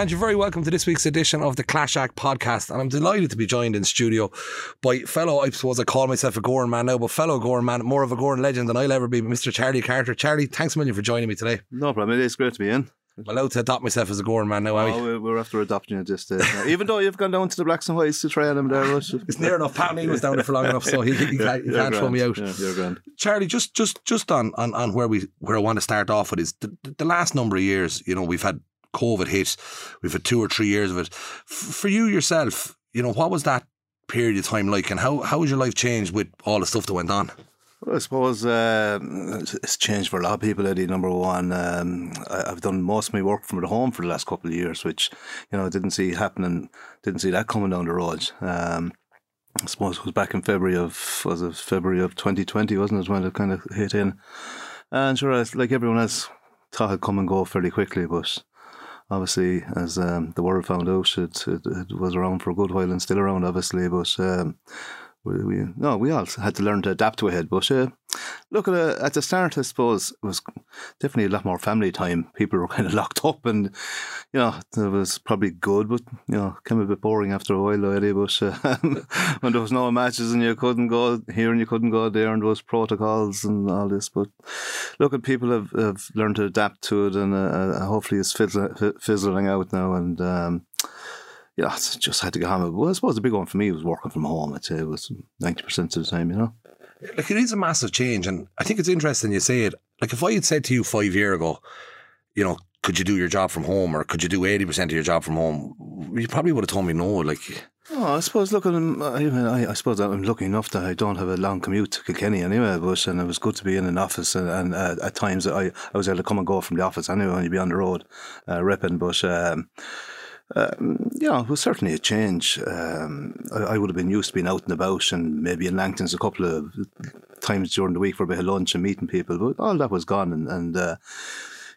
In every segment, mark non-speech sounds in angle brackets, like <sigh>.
and you're very welcome to this week's edition of the Clash Act podcast. And I'm delighted to be joined in studio by fellow, I suppose I call myself a Gowran man now, but fellow Gowran man, more of a Gowran legend than I'll ever be, Mr. Charlie Carter. Charlie, thanks a million for joining me today. No problem. It is great to be in. I'm allowed to adopt myself as a Gowran man now, oh, we? We're after adopting you just uh, <laughs> Even though you've gone down to the blacks and whites to train him there. Right? It's near enough. Pat Neal was down there for long enough, so he, he, <laughs> yeah, can't, he can't throw me out. Yeah, you're grand. Charlie, just just just on, on, on where we where I want to start off with is the, the last number of years, you know, we've had COVID hit, we've had two or three years of it. For you yourself, you know, what was that period of time like and how, how has your life changed with all the stuff that went on? Well, I suppose uh, it's changed for a lot of people, Eddie. Number one, um, I, have done most of my work from at home for the last couple of years, which you know I didn't see happening, didn't see that coming down the road. Um, I suppose it was back in February of was it February of 2020, wasn't it, when it kind of hit in? And sure, like everyone else, thought it'd come and go fairly quickly, but obviously, as um, the world found out, it, it, it, was around for a good while and still around, obviously. But um, we, we, no, we all had to learn to adapt to it. But uh, look at uh, at the start, I suppose it was definitely a lot more family time. People were <laughs> kind of locked up, and you know it was probably good, but you know came a bit boring after a while already. But uh, <laughs> when there was no matches and you couldn't go here and you couldn't go there, and was protocols and all this. But look, at people have, have learned to adapt to it, and uh, uh hopefully it's fizzling out now, and. Um, you know, just had to go home. Well, I suppose the big one for me was working from home. I'd say it was 90% of the time, you know. Like, it is a massive change. And I think it's interesting you say it. Like, if I had said to you five years ago, you know, could you do your job from home or could you do 80% of your job from home? You probably would have told me no. Like, Oh, I suppose look, I, I, I suppose I'm lucky enough that I don't have a long commute to Kilkenny anyway. But and it was good to be in an office, and, and uh, at times I, I was able to come and go from the office anyway when you'd be on the road, uh, ripping. But um, um, yeah, it was certainly a change. Um, I, I, would have been used to being out and about and maybe in Langton's a couple of times during the week for a bit of lunch and meeting people, but all that was gone. And, and uh,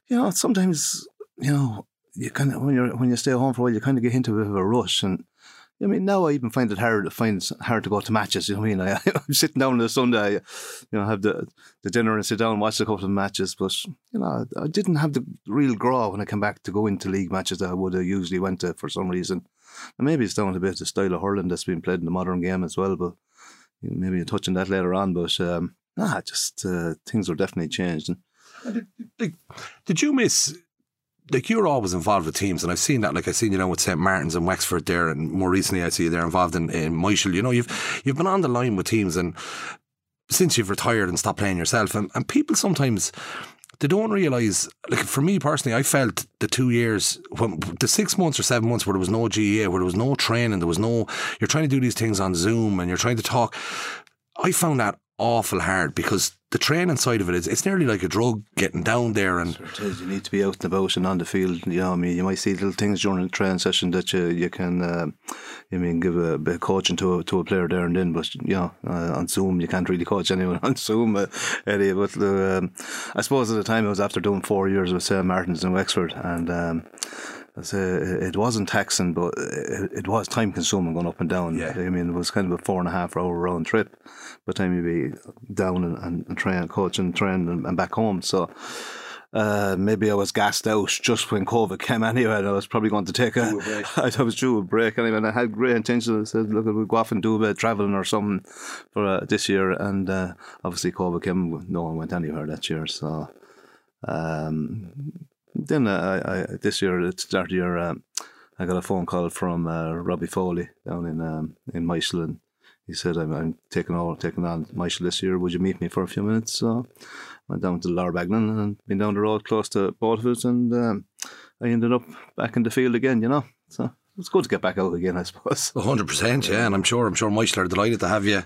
you know, sometimes, you know, you kind of, when, you're, when you stay home for a while, you kind of get into a bit of a rush. And I mean, now I even find it hard to find hard to go to matches. You know what I mean? <laughs> I, am sitting down on a Sunday, you know, have the, the dinner and sit down and watch a couple of matches. But you know, I didn't have the real draw when I came back to go into league matches that I would have usually went to for some reason. And maybe it's down a bit the style of hurling that's been played in the modern game as well. But you know, maybe touching that later on. But um, nah, just uh, things were definitely changed. And did, did you miss like you're always involved with teams, and I've seen that. Like I've seen you know with St Martin's and Wexford there, and more recently I see you there involved in, in Myshall. You know, you've you've been on the line with teams, and since you've retired and stopped playing yourself, and, and people sometimes they don't realise. Like for me personally, I felt the two years, when the six months or seven months where there was no GAA, where there was no training, there was no. You're trying to do these things on Zoom, and you're trying to talk. I found that awful hard because the training side of it is it's nearly like a drug getting down there and sure you need to be out and about and on the field. You know I mean you might see little things during a training session that you you can uh, mean give a bit of coaching to a, to a player there and then but you know uh, on Zoom you can't really coach anyone <laughs> on Zoom uh, Eddie but the, um, I suppose at the time I was after doing four years with St Martin's in Wexford and um, it wasn't taxing, but it, was time consuming going up and down. Yeah. I mean, it was kind of a four and a half hour round trip by the time you'd be down and, and, and train, coach and train and, and back home. So, uh, maybe I was gassed out just when COVID came anyway, and I was probably going to take a, a <laughs> I was due a break anyway, and I had great intentions. I said, look, we'll go off and do a bit of travelling or something for uh, this year, and uh, obviously COVID came, no one went anywhere that year, so um, then uh, I, I, this year at the start of year, um, I got a phone call from uh, Robbie Foley down in um, in Myshall. He said, "I'm, I'm taking on taking on Myshall this year. Would you meet me for a few minutes?" So went down to Larbagnan and been down the road close to both of us, and um, I ended up back in the field again. You know, so it's good to get back out again, I suppose. hundred percent, yeah, and I'm sure I'm sure Myshall are delighted to have you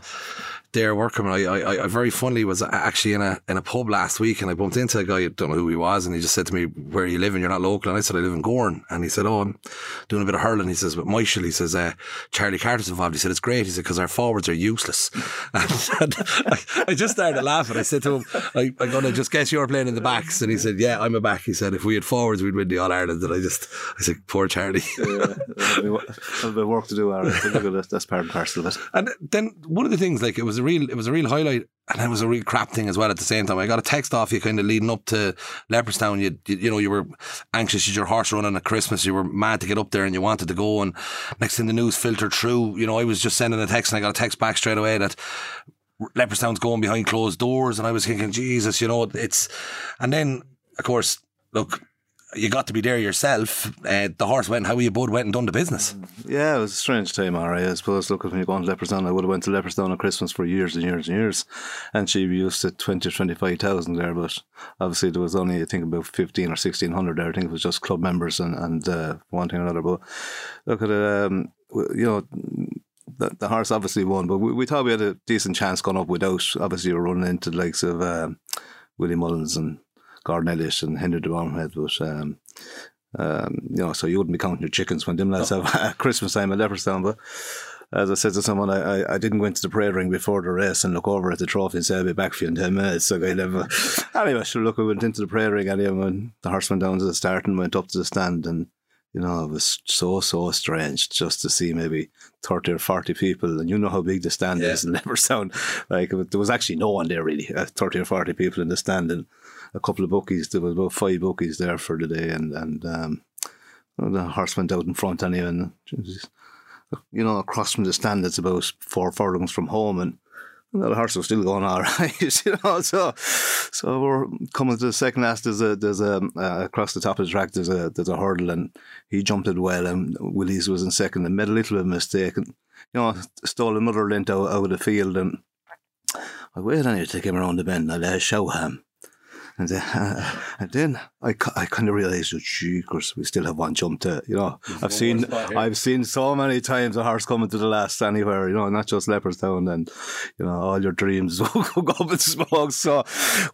there working. I, I, I very funnily was actually in a in a pub last week and I bumped into a guy, I don't know who he was, and he just said to me, Where are you living? You're not local. And I said, I live in Gowran. And he said, Oh, I'm doing a bit of hurling. He says, But Myshall, he says, uh, Charlie Carter's involved. He said, It's great. He said, Because our forwards are useless. <laughs> And I, I, just started laughing. I said to him, I, I'm going to just guess you're playing in the backs. And he said, Yeah, I'm a back. He said, If we had forwards, we'd win the All Ireland. And I just, I said, Poor Charlie. yeah, a bit of work to do, Aaron. That's part and parcel of it. And then one of the things, like, it was was a real it was a real highlight and it was a real crap thing as well at the same time. I got a text off you kind of leading up to Leopardstown. You, you, you know, you were anxious. You your horse running at Christmas. You were mad to get up there and you wanted to go. And next thing the news filtered through, you know, I was just sending a text and I got a text back straight away that Leopardstown's going behind closed doors. And I was thinking, Jesus, you know, it's, and then of course, look, you got to be there yourself. Uh, the horse went how you both went and done the business. Yeah, it was a strange time, alright. I suppose. Look, when you go on to Leopardstown, I would have went to Leopardstown on Christmas for years and years and years, and she used to twenty twenty five thousand there. But obviously, there was only I think about fifteen or sixteen hundred there. I think it was just club members and and uh, one thing or another. But look at it, um, you know. The, the horse obviously won, but we, we thought we had a decent chance going up without. Obviously, running into the likes of um, Willie Mullins and Gordon Elliott and Henry de Bromhead, but um, um, you know, so you wouldn't be counting your chickens when them lads have <laughs> Christmas time at Leopardstown. But as I said to someone, I, I, I, didn't go into the parade ring before the race and look over at the trophy and say I'll be back for you in ten minutes. So I never. <laughs> anyway, sure. Look, I went into the parade ring anyway when the horse went down to the start and went up to the stand and. You know, it was so, so strange just to see maybe 30 or 40 people. And you know how big the stand yeah. is in <laughs> Leopardstown. Like, there was actually no one there really, uh, 30 or 40 people in the stand. And a couple of bookies. There was about five bookies there for the day, and and um, the horse went out in front anyway. And you know, across from the stand, it's about four furlongs from home, and the horse was still going all <laughs> right, you know. So, so we're coming to the second last. There's a there's a uh, across the top of the track. There's a there's a hurdle, and he jumped it well, and Willie's was in second and made a little bit of a mistake, and you know stole another length out, out of the field, and I waited you to take him around the bend. I let show him. And then, uh, <laughs> and then I, I kind oh, of realised, oh, course, we still have one jump to, you know. I've seen I've seen so many times a horse coming to the last anywhere, you know, not just Leopardstown, and you know, all your dreams will <laughs> go up in smoke. So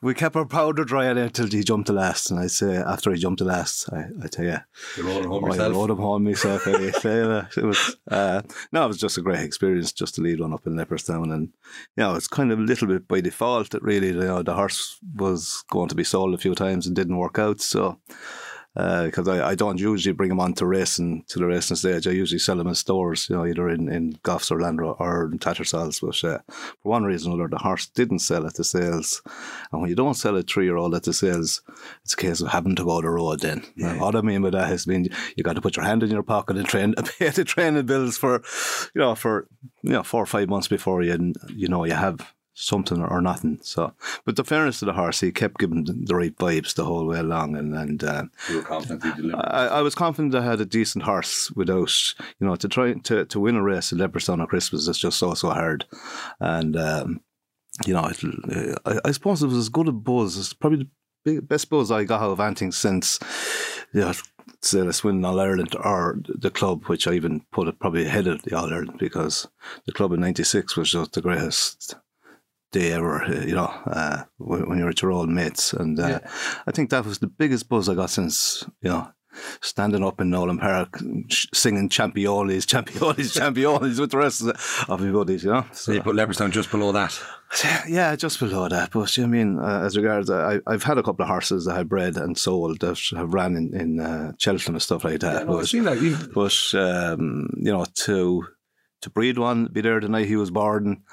we kept our powder dry until he jumped to last. And I say, after he jumped to last, I, I tell you, you rode him home I yourself. rode him home myself. I say, it was uh, no, it was just a great experience just to lead one up in Leopardstown, and you know, it's kind of a little bit by default that really, you know, the horse was going to be sold a few times and didn't work out. So because uh, I, I don't usually bring them on to racing to the racing stage. I usually sell them in stores, you know, either in, in Goffs or Landro or in Tattersalls. But uh, for one reason or another, the horse didn't sell at the sales. And when you don't sell a three year old at the sales, it's a case of having to go the road then. Yeah. what I mean by that has been you got to put your hand in your pocket and train <laughs> pay the training bills for, you know, for you know four or five months before you you know you have something or nothing. So, but the fairness of the horse, he kept giving the right vibes the whole way along, and and uh, you were confident he. I, I, was confident I had a decent horse without, you know, to try to, to win a race at Leopardstown on Christmas is just so so hard, and um, you know, it, I, I, suppose it was as good a buzz. It's probably the best buzz I got out of anything since, you know. Say let's win All Ireland or the club, which I even put it probably ahead of the All Ireland because the club in '96 was just the greatest day ever, uh, you know, uh, when you're at your old mates. And uh, yeah. I think that was the biggest buzz I got since, you know, standing up in Nolan Park singing Championis, <laughs> Championis, Championis with the rest of, the, of my buddies, you know. So, so you put Leopardstown just below that? Yeah, just below that. But I mean, uh, as regards, I, I've had a couple of horses that I bred and sold that have ran in, in uh, Cheltenham and stuff like that. Yeah, no, but, I've seen that. But, um, you know, to to breed one, be there the night he was born,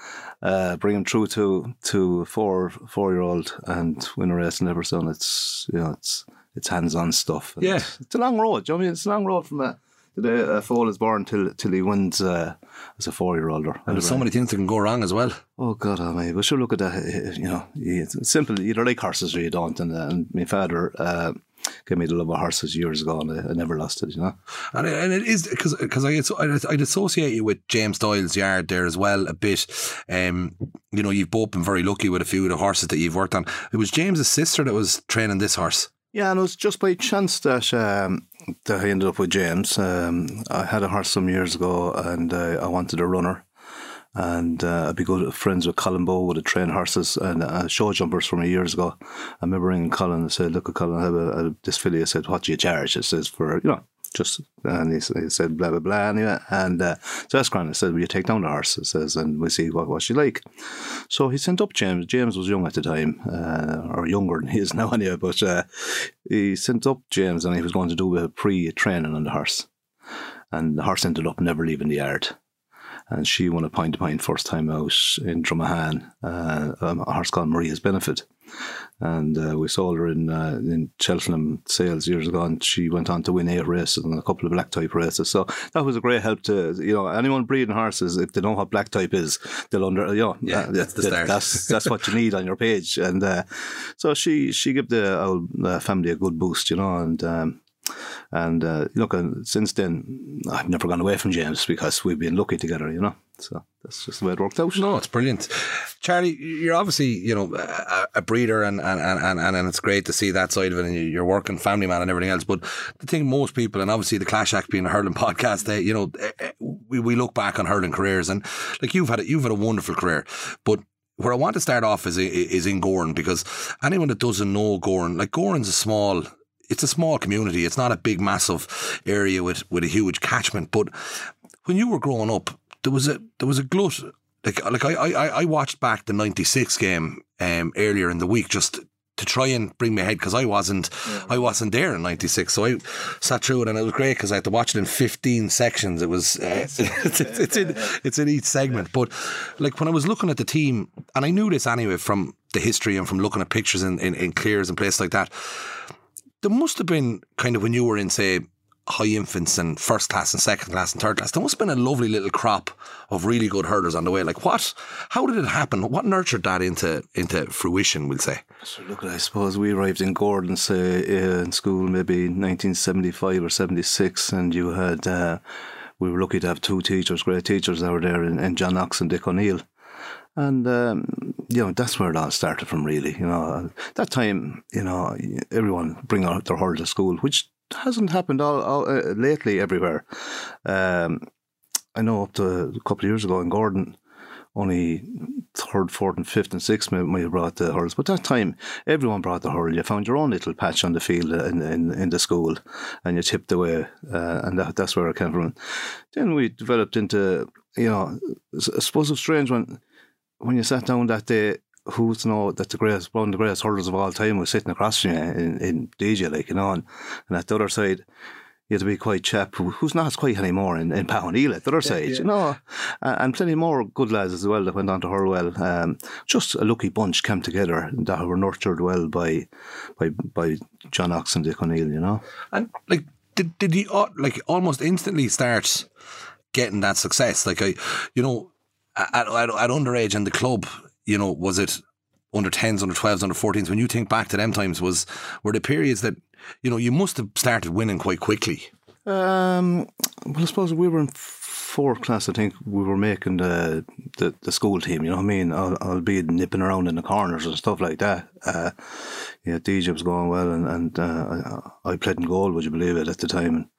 uh, bring him through to to four four year old and win a race in Leopardstown. It's you know it's it's hands on stuff. yeah, it's, it's, a long road. You know I mean it's a long road from a, the day a foal is born till till he wins uh, as a four year old. And there's so many things that can go wrong as well. Oh God, Almighty! But sure, look at that. You know, it's simple. You either like horses or you don't. And, and my father. Uh, gave me the love of horses years ago, and I, I never lost it. You know, and it, and it is because because I I'd associate you with James Doyle's yard there as well a bit. Um, you know, you've both been very lucky with a few of the horses that you've worked on. It was James's sister that was training this horse. Yeah, and it was just by chance that um, that I ended up with James. Um, I had a horse some years ago, and uh, I wanted a runner and uh, I'd be good friends with Colin Bowe with the train horses and uh, show jumpers from years ago. I remember ringing Colin and said, "Look, Colin, I have a, a, this filly." I said, "What do you charge?" It says for you know just and he, he said blah blah blah anyway. And uh, so that's grand. I said will you take down the horse? It says and we'll see what, what she like. So he sent up James. James was young at the time uh, or younger than he is <laughs> now anyway but uh, he sent up James and he was going to do a pre-training on the horse. And the horse ended up never leaving the yard and she won a point to point first time out in Dromahane, uh, um, a horse called Maria's Benefit. And uh, we sold her in uh, in Cheltenham sales years ago, and she went on to win eight races and a couple of black type races. So that was a great help to you know anyone breeding horses. If they know what black type is, they'll under you know yeah that's the start. That's that's what you need on your page. And uh, so she she gave the old uh, family a good boost, you know, and. Um, and uh, look, and since then, I've never gone away from James because we've been lucky together, you know. So that's just the way it worked out. No, it's brilliant. Charlie, you're obviously, you know, a, a breeder and, and, and, and, and it's great to see that side of it and you're working family man and everything else. But the thing most people, and obviously the Clash Act being a hurling <laughs> podcast, they, you know, eh, eh, we, we look back on hurling careers and like you've had, a, you've had a wonderful career, but where I want to start off is is in Gowran because anyone that doesn't know Gowran, like Gowran's a small it's a small community. It's not a big, massive area with, with a huge catchment. But when you were growing up, there was a there was a glut. Like like I I, I watched back the '96 game um, earlier in the week just to try and bring my head because I wasn't yeah. I wasn't there in '96, so I sat through it and it was great because I had to watch it in 15 sections. It was uh, <laughs> it's, it's, it's, in it's in each segment, but like when I was looking at the team, and I knew this anyway from the history and from looking at pictures in, in, in clears and places like that there must have been kind of when you were in, say, high infants and first class and second class and third class, there must have been a lovely little crop of really good herders on the way. Like what? How did it happen? What nurtured that into into fruition? We'll say. So look, I suppose we arrived in Gowran, say uh, in school maybe 1975 or 76, and you had. Uh, we were lucky to have two teachers, great teachers that were there, in, in John Knox and Dick O'Neill. And, um, you know, that's where it all started from, really. You know, that time, you know, everyone bring out their hurl to school, which hasn't happened all, all uh, lately everywhere. Um, I know up to a couple of years ago in Gowran, only third, fourth, and fifth, and sixth might have brought the hurls. But that time, everyone brought the hurl. You found your own little patch on the field in in, in the school, and you tipped away, uh, and that, that's where it came from. Then we developed into, you know, I suppose it's strange when when you sat down that day, who's know that the greatest one of the greatest hurlers of all time was sitting across from you in, in DJ, like you know, and, and at the other side you had to be quite chap who, who's not as quite anymore in, in Pat O'Neill at the other yeah, side, yeah. you know, and plenty more good lads as well that went on to hurl well. Um, just a lucky bunch came together that were nurtured well by by by John Knox and Dick O'Neill, you know. And like, did did you like almost instantly start getting that success? Like I, you know, at, at, at underage in the club, you know, was it under 10s, under 12s, under 14s? When you think back to them times, was were the periods that, you know, you must have started winning quite quickly? Um, well, I suppose we were in fourth class. I think we were making the the, the school team. You know what I mean? I'll, I'll be nipping around in the corners and stuff like that. Uh, yeah, DJ was going well, and and uh, I, I played in goal. Would you believe it at the time? And,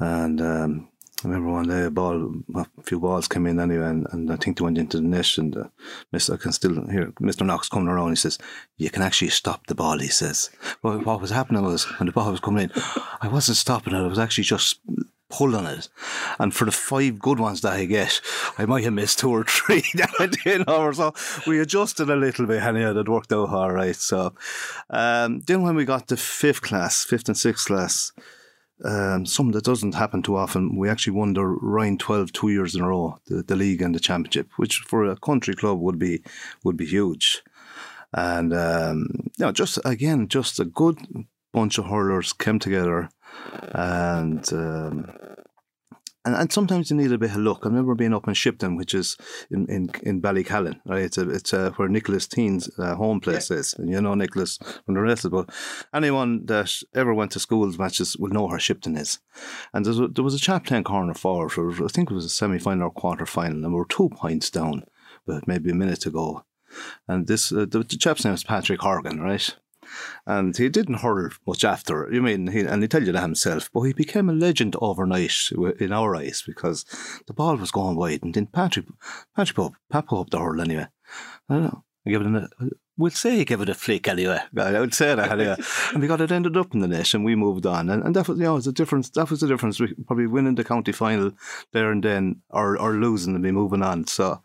and um, I remember one day a ball, a few balls came in anyway, and, and I think they went into the net. And uh, Mr. I can still hear Mr. Knox coming around. He says, "You can actually stop the ball." He says, "Well, what was happening was when the ball was coming in, I wasn't stopping it. I was actually just pulling it. And for the five good ones that I get, I might have missed two or three that I did over. So we adjusted a little bit and it worked out all right. So um, then when we got to fifth class, fifth and sixth class, um, something that doesn't happen too often. We actually won the Rhine 12 two years in a row, the, the league and the championship, which for a country club would be would be huge. And um, you know, just again, just a good bunch of hurlers came together, and um, and, and sometimes you need a bit of luck. I remember being up in Shipton, which is in, in, in Ballycallan, right? It's a, it's a, where Nicholas Teen's uh, home place yeah. is. And you know Nicholas from the rest of it. But anyone that ever went to schools matches will know where Shipton is. And a, there was a chap playing corner forward for, I think it was a semi final or quarter final, and we were two points down, but maybe a minute to go. And this, uh, the, the chap's name is Patrick Horgan, right? And he didn't hurl much after. You mean, he, and he tell you that himself, but he became a legend overnight in our eyes because the ball was going wide, and then Patrick, Patrick Pope, Pat Pope the hurl anyway. I don't know. I give it a, we'll say he gave it a flick anyway. I would say that anyway. <laughs> and we got it ended up in the net and we moved on. And, and that was, you know, was a difference. That was the difference. We probably winning the county final there and then or, or losing and be moving on. So,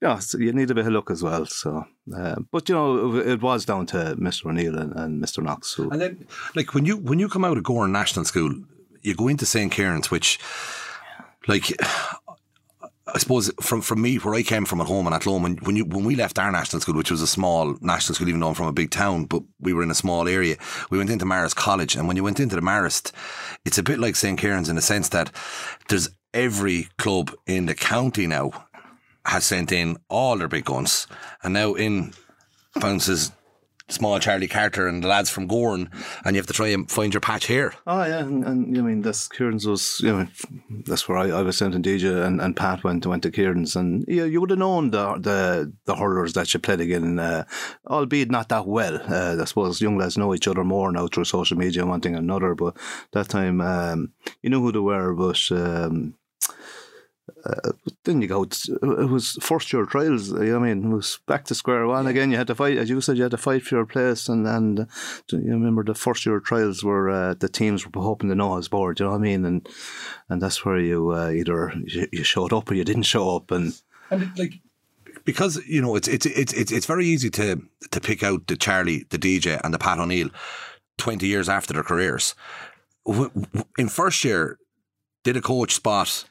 yeah, so you need a bit of luck as well. So, uh, but you know, it was down to Mr. O'Neill and, and Mr. Knox. Who, and then, like when you when you come out of Gowran National School, you go into St. Kieran's, which, like, I suppose from from me where I came from at home and at home when when you when we left our national school, which was a small national school, even though I'm from a big town, but we were in a small area. We went into Marist College, and when you went into the Marist, it's a bit like St Kieran's in the sense that there's every club in the county now has sent in all their big guns, and now in bounces small Charlie Carter and the lads from Gowran, and you have to try and find your patch here. Oh yeah, and, and I mean that's Kieran's was you know that's where I, I was sent in DJ and, and Pat went went to Kieran's and yeah you would have known the the the hurlers that you played again, uh, albeit not that well. Uh, I suppose young lads know each other more now through social media and one thing and another, but that time um, you knew who they were, but. Um, uh, then you go. It was first year trials. You know I mean, it was back to square one again. You had to fight, as you said, you had to fight for your place. And and uh, you remember the first year trials were uh, the teams were hoping to know his board. You know what I mean? And and that's where you uh, either you showed up or you didn't show up. And and like because you know it's it's it's it's it's very easy to to pick out the Charlie, the DJ, and the Pat O'Neill twenty years after their careers. In first year, did a coach spot?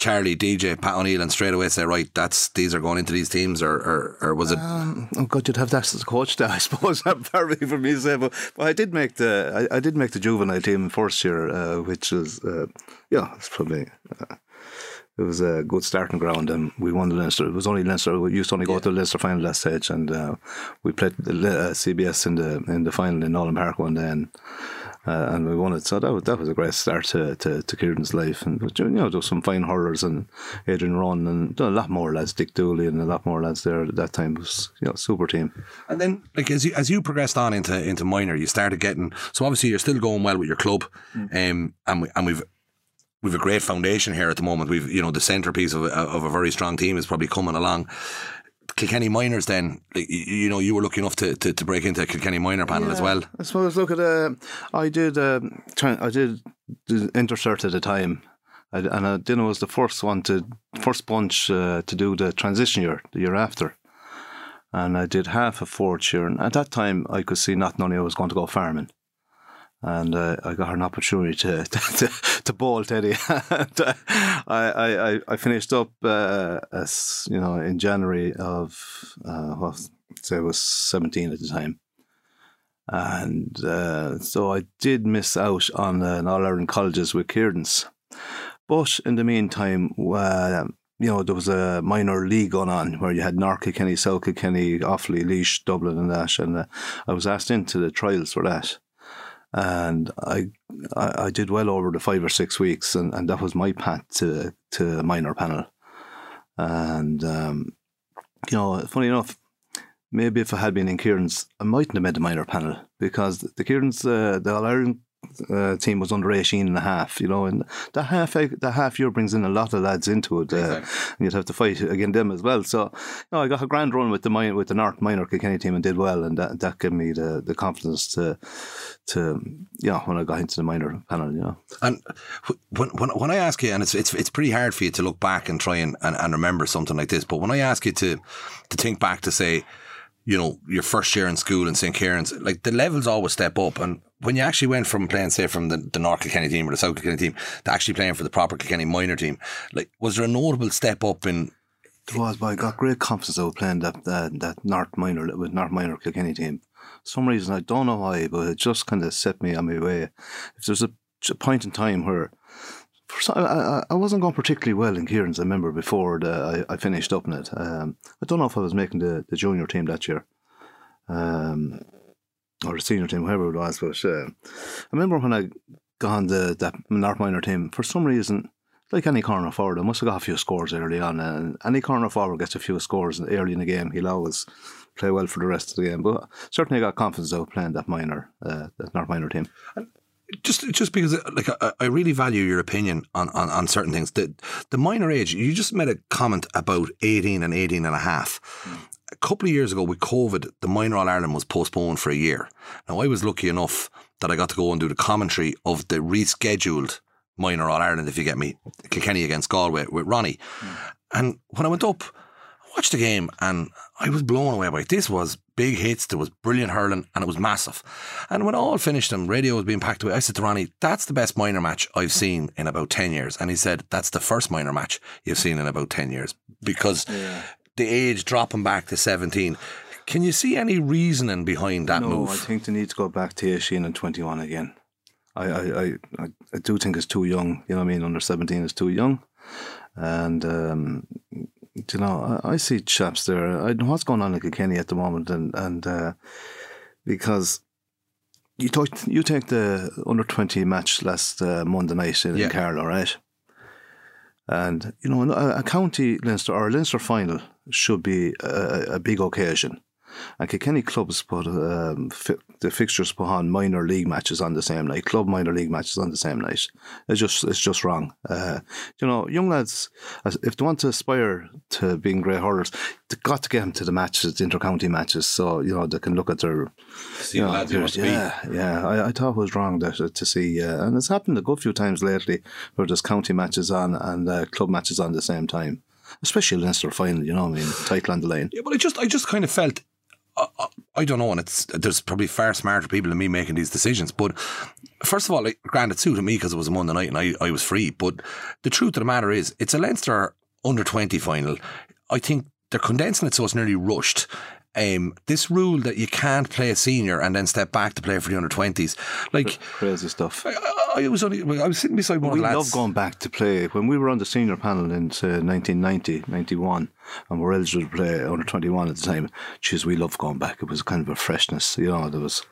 Charlie, DJ, Pat O'Neill, and straight away say, right, that's these are going into these teams, or or, or was it? Um, oh God, you'd have that as a coach there, I suppose. <laughs> Partly for me to say, but, but I did make the I, I did make the juvenile team first year, uh, which was uh, yeah, it's probably. Uh, it was a good starting ground, and we won the Leinster. It was only Leinster. We used to only go yeah. to the Leinster final last stage, and uh, we played the uh, CBS in the in the final in Nolan Park one day, and uh, and we won it. So that was, that was a great start to, to, to Kieran's life. And you know, there was some fine hurlers and Adrian Ronan and a lot more lads, Dick Dooley and a lot more lads there at that time. It was you know super team. And then like as you as you progressed on into into minor, you started getting so obviously you're still going well with your club, mm. um, and we, and we've we've a great foundation here at the moment. We've you know the centerpiece of, of a very strong team is probably coming along. Kilkenny Minors then, you know, you were lucky enough to, to, to break into a Kilkenny Minor panel yeah, as well. I suppose, look at, uh, I did, uh, I did intercert at the time. I, and I didn't was the first one to, first bunch uh, to do the transition year, the year after. And I did half a fourth year. And at that time, I could see not only I was going to go farming and uh, I got an opportunity to <laughs> to, to bowl Teddy. <laughs> I, I I finished up uh, as you know in January of uh, well, say I was seventeen at the time, and uh, so I did miss out on an All Ireland colleges with Kieran's, but in the meantime. Uh, you know, there was a minor league going on where you had North Kenny, South Kenny, Offaly, Laois, Dublin, and that. And uh, I was asked into the trials for that and I, I, I did well over the five or six weeks, and, and that was my path to to a minor panel. And um, you know, funny enough, maybe if I had been in Kieran's, I mightn't have made the minor panel because the Kieran's uh, the All Ireland uh, team was under 18 and a half, you know, and the half the half year brings in a lot of lads into it, uh, exactly. and you'd have to fight against them as well. So, you know, I got a grand run with the minor, with the North Minor Kilkenny team and did well, and that, that gave me the, the confidence to to yeah when I got into the minor panel, you know. And when when, when I ask you, and it's it's it's pretty hard for you to look back and try and, and, and remember something like this, but when I ask you to to think back to say you know, your first year in school in St. Kieran's, like the levels always step up. And when you actually went from playing, say, from the, the North Kilkenny team or the South Kilkenny team to actually playing for the proper Kilkenny minor team, like, was there a notable step up in? There was, but I got great confidence of playing that, uh, that North minor, with North minor Kilkenny team. For some reason, I don't know why, but it just kind of set me on my way. If there's a, a point in time where I, I wasn't going particularly well in Kieran's. I remember before the, I, I finished up in it. Um, I don't know if I was making the, the junior team that year, um, or the senior team, whoever it was. But uh, I remember when I got on the that North minor team. For some reason, like any corner forward, I must have got a few scores early on. And any corner forward gets a few scores early in the game. He'll always play well for the rest of the game. But certainly, I got confidence of playing that minor, uh, that North minor team. And just just because like I, I really value your opinion on, on, on certain things. The the minor age, you just made a comment about 18 and 18 and a half. Mm. A couple of years ago with COVID, the minor All Ireland was postponed for a year. Now I was lucky enough that I got to go and do the commentary of the rescheduled minor All Ireland, if you get me, Kilkenny against Galway with Ronnie. Mm. And when I went up, watched the game and I was blown away by it. This was big hits, there was brilliant hurling, and it was massive. And when all finished and radio was being packed away, I said to Ronnie, That's the best minor match I've seen in about 10 years. And he said, That's the first minor match you've seen in about 10 years because yeah. the age dropping back to 17. Can you see any reasoning behind that no, move? I think they need to go back to 18 and 21 again. I, I, I, I do think it's too young. You know what I mean? Under 17 is too young. And um, you know, I, I, see chaps there. I know what's going on in Kilkenny at the moment, and and uh, because you talk, you take the under twenty match last uh, Monday night in, yeah. in Carlow, right? And you know, a, a county Leinster or a Leinster final should be a, a big occasion. And Kilkenny clubs put um, fi- the fixtures put on minor league matches on the same night, club minor league matches on the same night. It's just it's just wrong. Uh, you know, young lads, if they want to aspire to being great hurlers, they've got to get them to the matches, the inter-county matches, so you know they can look at their. See you know, lads yeah, yeah. I, I, thought it was wrong that, to see, uh, and it's happened a good few times lately where there's county matches on and uh, club matches on the same time especially Leinster final, you know, I mean, title on the line. Yeah, but I just, I just kind of felt I, I don't know, and it's there's probably far smarter people than me making these decisions. But first of all, like, granted, it suited me because it was a Monday night and I, I was free. But the truth of the matter is, it's a Leinster under 20 final. I think they're condensing it so it's nearly rushed. Um, this rule that you can't play a senior and then step back to play for the under twenties, like crazy stuff. I, I, was only I was sitting beside one we of the lads. love going back to play. When we were on the senior panel in 1990, 91, and we're eligible to play under 21 at the time. Jeez, we love going back. It was kind of a freshness, you know. There was.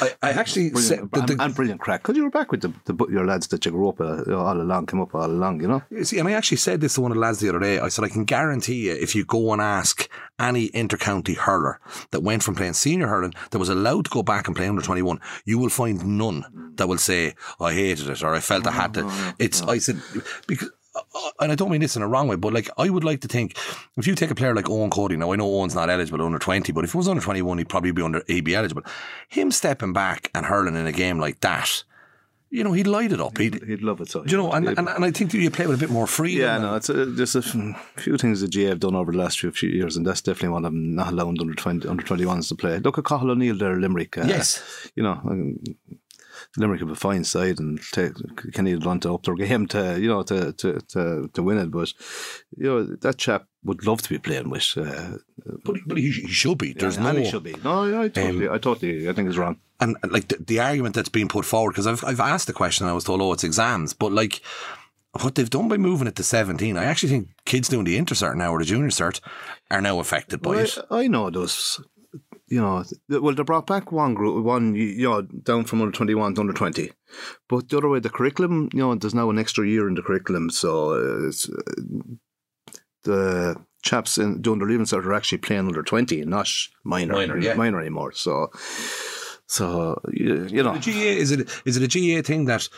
I, I actually brilliant, said the, and, and, brilliant crack because you were back with the, the, your lads that you grew up uh, all along, came up all along, you know. See, and I actually said this to one of the lads the other day. I said I can guarantee you, if you go and ask any inter-county hurler that went from playing senior hurling that was allowed to go back and play under 21, you will find none that will say I hated it or I felt I had to. It's I said because and I don't mean this in a wrong way, but like I would like to think if you take a player like Eoin Cody, now I know Eoin's not eligible under 20, but if he was under 21, he'd probably be under he'd be eligible. Him stepping back and hurling in a game like that, you know, he'd light it up. He'd, he'd love it. So you know, and, and, and, I think you play with a bit more freedom. Yeah, no, it's a, there's a few things that GAA have done over the last few, few years, and that's definitely one of them. Not allowing under 20, under 21s to play. Look at Cathal O'Neill there, Limerick. Uh, yes, you know, Limerick have a fine side and take, Kenny want to up their game to you know to, to, to, to win it, but you know that chap would love to be playing with. Uh, but, but he, he, should be. There's yeah, no. he should be. No, I totally, um, I totally, I think it's wrong. And like the, the argument that's being put forward, because I've I've asked the question, I was told, oh, it's exams, but like what they've done by moving it to 17, I actually think kids doing the intercert now or the junior cert are now affected by well, it. I, I know those you know, well, they brought back one group, one, you know, down from under 21 to under 20. But the other way, the curriculum, you know, there's now an extra year in the curriculum. So uh, the chaps in, doing the leaving cert are actually playing under 20, not minor, minor, yeah. minor anymore. So, so you, you know. The GAA, is it, is it a GAA thing that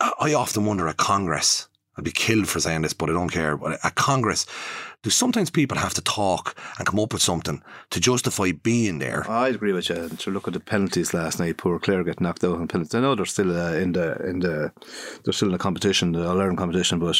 I, I often wonder at Congress, I'd be killed for saying this, but I don't care. But at Congress, do sometimes people have to talk and come up with something to justify being there? I agree with you. To look at the penalties last night, poor Clare get knocked out on penalties. I know they're still uh, in the in the they're still in the competition, the All Ireland competition, but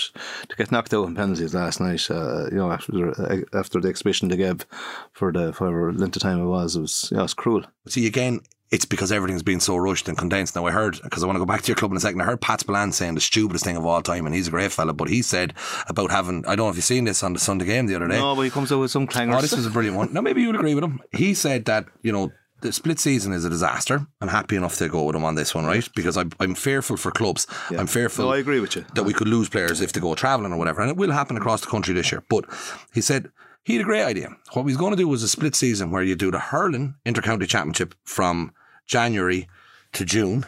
to get knocked out on penalties last night, uh, you know, after after the exhibition they gave for the for length of time it was, it was yeah, it's cruel. See again, it's because everything's been so rushed and condensed. Now I heard because I want to go back to your club in a second. I heard Pat Spillane saying the stupidest thing of all time, and he's a great fella. But he said about having I don't know if you've seen this on the Sunday game the other day. No, but he comes out with some clangers. Oh, this was a brilliant one. Now maybe you'll agree with him. He said that you know the split season is a disaster. I'm happy enough to go with him on this one, right? Because I'm, I'm fearful for clubs. Yeah. I'm fearful. No, I agree with you that we could lose players if they go travelling or whatever, and it will happen across the country this year. But he said he had a great idea. What he's going to do was a split season where you do the hurling intercounty championship from January to June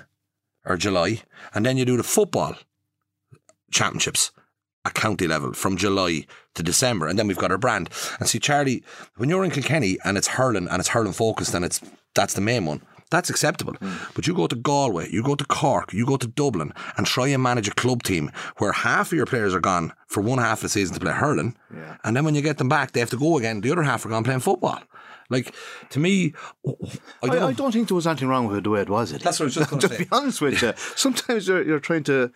or July, and then you do the football championships at county level from July to December, and then we've got our brand. And see, Charlie, when you're in Kilkenny and it's hurling and it's hurling focused, and it's that's the main one. That's acceptable. Mm. But you go to Galway, you go to Cork, you go to Dublin and try and manage a club team where half of your players are gone for one half of the season to play hurling. Yeah. And then when you get them back, they have to go again. The other half are gone playing football Like to me, I I, don't, I, don't think there was anything wrong with it the way it was. Eddie. That's what I was just going <laughs> to to be honest with you, <laughs> sometimes you're, you're trying to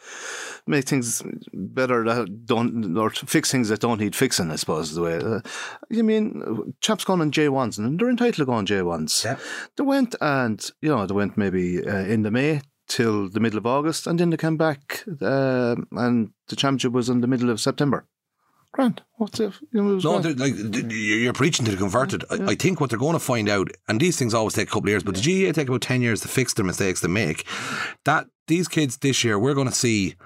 make things better that don't or to fix things that don't need fixing. I suppose is the way. Uh, you mean chaps gone on J1s and they're entitled to go on J1s. Yeah. They went and you know they went maybe uh, in the May till the middle of August, and then they came back uh, and the championship was in the middle of September. Grant, what's it? You know, No, like you're preaching to the converted. I, I think what they're going to find out, and these things always take a couple of years, but the GAA take about ten years to fix their mistakes they make. That these kids this year, we're going to see.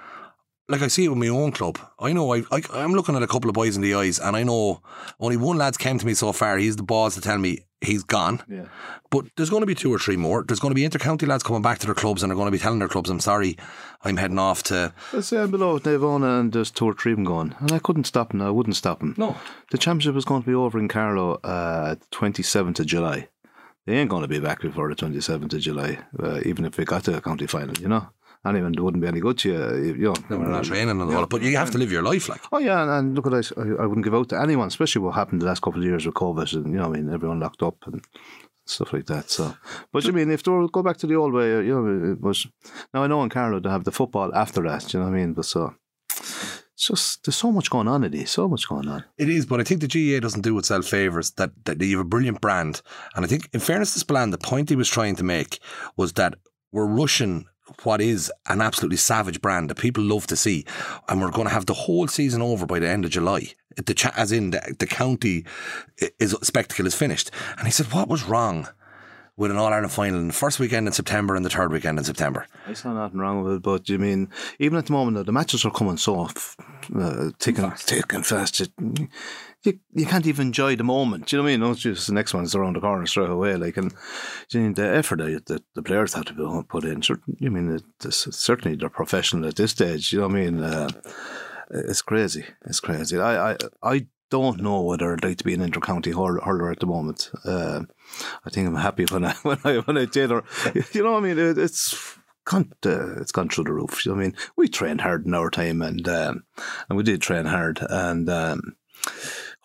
Like I see it with my own club. I know I, I I'm looking at a couple of boys in the eyes, and I know only one lad's came to me so far. He's the boss to tell me he's gone. yeah. But there's going to be two or three more. There's going to be intercounty lads coming back to their clubs, and they're going to be telling their clubs, "I'm sorry, I'm heading off to." Let's say I'm below Navona and there's two or three of them going. And I couldn't stop them. I wouldn't stop them. No, The championship is going to be over in Carlow uh, 27th of July. They ain't going to be back before the 27th of July, uh, even if they got to a county final, you know. And even it wouldn't be any good to you, you know. no, we're not training and all. But you have to live your life, like. Oh yeah, and, and look at I, I wouldn't give out to anyone, especially what happened the last couple of years with COVID, and you know, I mean, everyone locked up and stuff like that. So, but I mean, if they were, go back to the old way, you know, it was. Now I know in Carlow they have the football after that, you know what I mean? But so, it's just there's so much going on, Eddie, so much going on. It is, but I think the GAA doesn't do itself favours. That, that you have a brilliant brand, and I think, in fairness to Spillane, the point he was trying to make was that we're rushing what is an absolutely savage brand that people love to see, and we're going to have the whole season over by the end of July. The cha- as in the, the county is spectacle is finished, and he said, "What was wrong?" With an All Ireland final in the first weekend in September and the third weekend in September. I saw nothing wrong with it, but you mean even at the moment, though, the matches are coming so f- uh, thick and thick fast. You, you, you can't even enjoy the moment. Do you know what I mean? No, it's just the next one's around the corner straight away. Like, and you mean, the effort that the, the players have to put in. Certain, you mean, it, certainly they're professional at this stage. You know what I mean? Uh, it's crazy. It's crazy. I, I, I don't know whether I'd like to be an intercounty hurl- hurler at the moment. Uh, I think I'm happy when I <laughs> when I when I did. Or you know, what I mean, it, it's gone uh, it's gone through the roof. You know I mean, we trained hard in our time, and um, and we did train hard and um,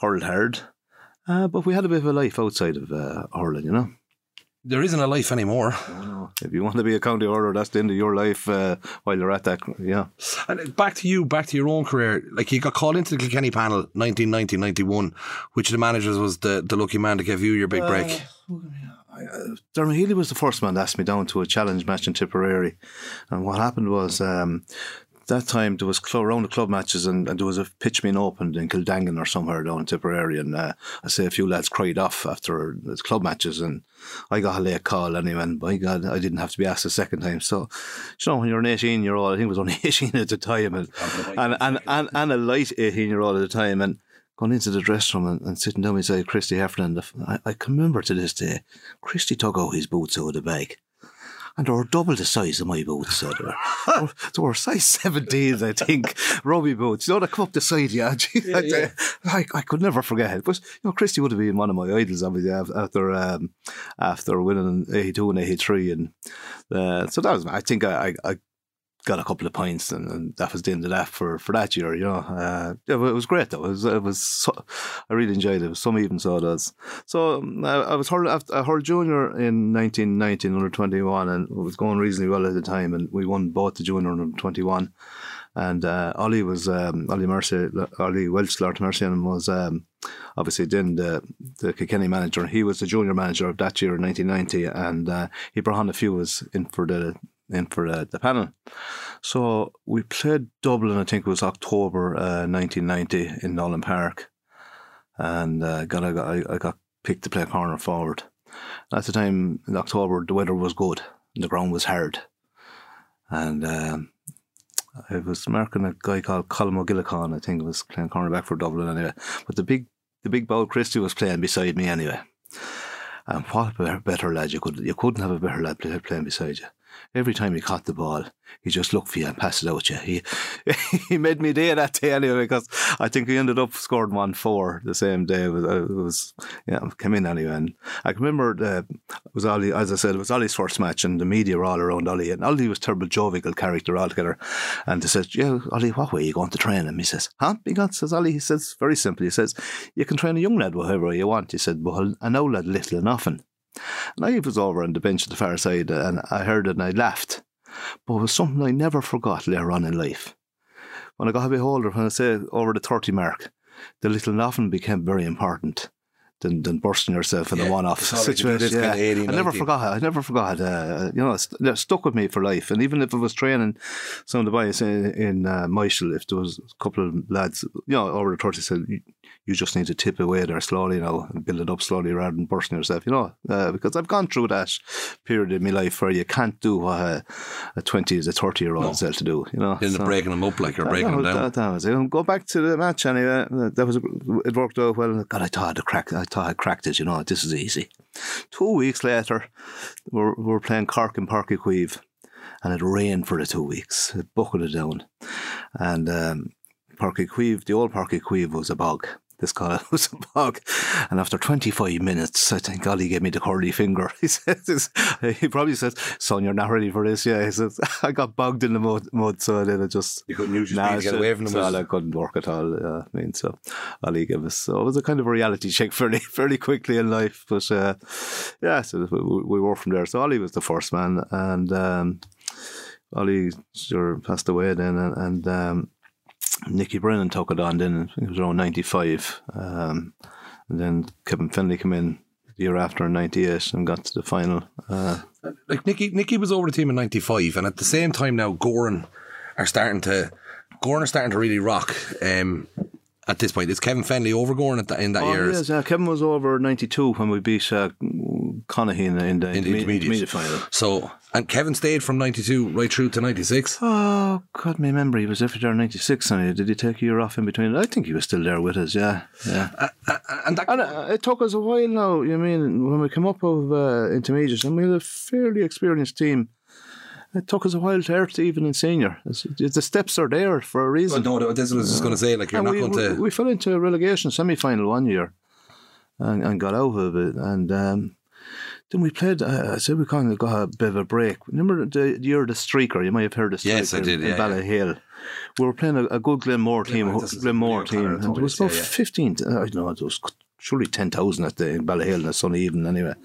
hurled hard. Uh, but we had a bit of a life outside of uh, hurling, you know. There isn't a life anymore. If you want to be a county hurler, that's the end of your life uh, while you're at that. Yeah. And back to you, back to your own career. Like you got called into the Kilkenny panel 1990-91, which the managers was the, the lucky man to give you your big break. Dermot Healy was the first man to ask me down to a challenge match in Tipperary. And what happened was um, that time there was club, around the club matches and, and there was a pitch being opened in Kildangan or somewhere down in Tipperary. And uh, I say a few lads cried off after the club matches. And I got a late call anyway. And by God, I didn't have to be asked a second time. So, you know, when you're an 18 year old, I think it was only <laughs> 18 at the time, and, and, and, and, and a light 18 year old at the time. And going into the dressing room and, and sitting down beside Christy Heffernan, I, I can remember to this day, Christy took out his boots out of the bag. And they were double the size of my boots. So they, were, they, were, size 17s, I think, rugby boots. You know, they come up the side, yeah. Gee, I, I, I could never forget it. But, you know, Christy would have been one of my idols, obviously, after um, after winning 82 and 83. And uh, so that was, I think I, I, I got a couple of points, and, and that was the end of that for, for that year. You know, uh, it was great though. It was, it was so, I really enjoyed it. Some even saw it as. So um, I, I was hurled, I hurled junior in 1990 under 21, and it was going reasonably well at the time, and we won both the junior under 21. And uh, Ollie was um, Ollie Mercy, Ollie Walsh, Lord Mercy, and was um, obviously then the the Kilkenny manager. He was the junior manager of that year in 1990, and uh, he brought on a few was in for the in for the, the panel. So we played Dublin. I think it was October uh, 1990 in Nolan Park, and uh, got I got I got picked to play corner forward. At the time in October, the weather was good. The ground was hard, and. Um, I was marking a guy called Colin O'Gillicon, I think was playing cornerback for Dublin anyway. But the big the big bow Christy was playing beside me anyway. And what a better lad you could you couldn't have a better lad playing beside you. Every time he caught the ball, he just looked for you and passed it out to you. He <laughs> he made me day that day anyway because I think he ended up scoring one four the same day. It was, it was yeah, came in anyway. And I remember uh, it was Ollie, as I said, it was Ollie's first match, and the media were all around Ollie, and Ollie was terrible jovial character altogether. And they said, "Yeah, Ollie, what way are you going to train him?" He says, "Huh?" Because says Ollie, he says very simply, he says, "You can train a young lad whatever you want." He said, "But an old lad little and often." And I was over on the bench at the far side, and I heard it, and I laughed. But it was something I never forgot later on in life. When I got a bit older, when I say over the 30 mark, the little nothing became very important than, than bursting yourself in Yeah, a one-off it's all right to situation. kind of 18, I never forgot. I never forgot. Uh, you know, it st- it stuck with me for life. And even if I was training some of the boys in, in uh, Myshall, if there was a couple of lads, you know, over the thirty said, "You- "You just need to tip away there slowly now and build it up slowly rather than bursting yourself." You know, uh, because I've gone through that period in my life where you can't do what a, a twenty to thirty year old is able to do. You know, You end up So- breaking them up like you're breaking that them down. That, that was it. Go back to the match anyway. That was it. Worked out well. God, I thought I'd crack. I thought I cracked it. You know, this is easy. Two weeks later, we're we're playing Cork and Páirc Uí Chaoimh, and it rained for the two weeks. It bucketed down, and um, Páirc Uí Chaoimh, the old Páirc Uí Chaoimh, was a bog. This guy <laughs> was a bog, and after 25 minutes, I think Ollie gave me the curly finger. <laughs> He says, he probably says, "Son, you're not ready for this." Yeah, he says, <laughs> "I got bogged in the mud, mud so then it just You couldn't use your Nah, to get away from them. So was- I couldn't work at all. Uh, I mean, so Ollie gave us. So it was a kind of a reality check fairly, fairly quickly in life. But uh, yeah, so we, we were from there. So Ollie was the first man, and um, Ollie sure passed away then, and, and um, Nicky Brennan took it on. Then I think it was around ninety five, um, and then Kevin Fennelly came in the year after in ninety eight and got to the final. Uh, like Nicky, Nicky was over the team in '95, and at the same time now, Gowran are starting to, Gowran are starting to really rock. Um, at this point, is Kevin Fennelly over Gowran at that, in that Oh, year? yes, uh, Kevin was over 92 when we beat uh, Conahy in, in the In the interme- intermediate. intermediate final. So, and Kevin stayed from '92 right through to '96. Oh, God, me remember he was every there in 96. And did he take a year off in between? I think he was still there with us, yeah. yeah. And that, And uh, it took us a while now. You mean, when we came up of uh, intermediate, and we had a fairly experienced team. It took us a while to earth even in senior. It's- the steps are there for a reason. no, this was just going to say, like you're And not we, going to. we fell into a relegation semi final one year and, and got out of it. And um, then we played, uh, I said we kind of got a bit of a break. Remember the year of the Streaker? You might have heard the Streaker Yes, I did, in, yeah, in Ballyhale. We were playing a, a good Glenmore team, Glenmore, this Glenmore Glenmore, team. And there was it about was, yeah, 15, I don't know, it was surely 10,000 at the in Ballyhale on a sunny evening anyway.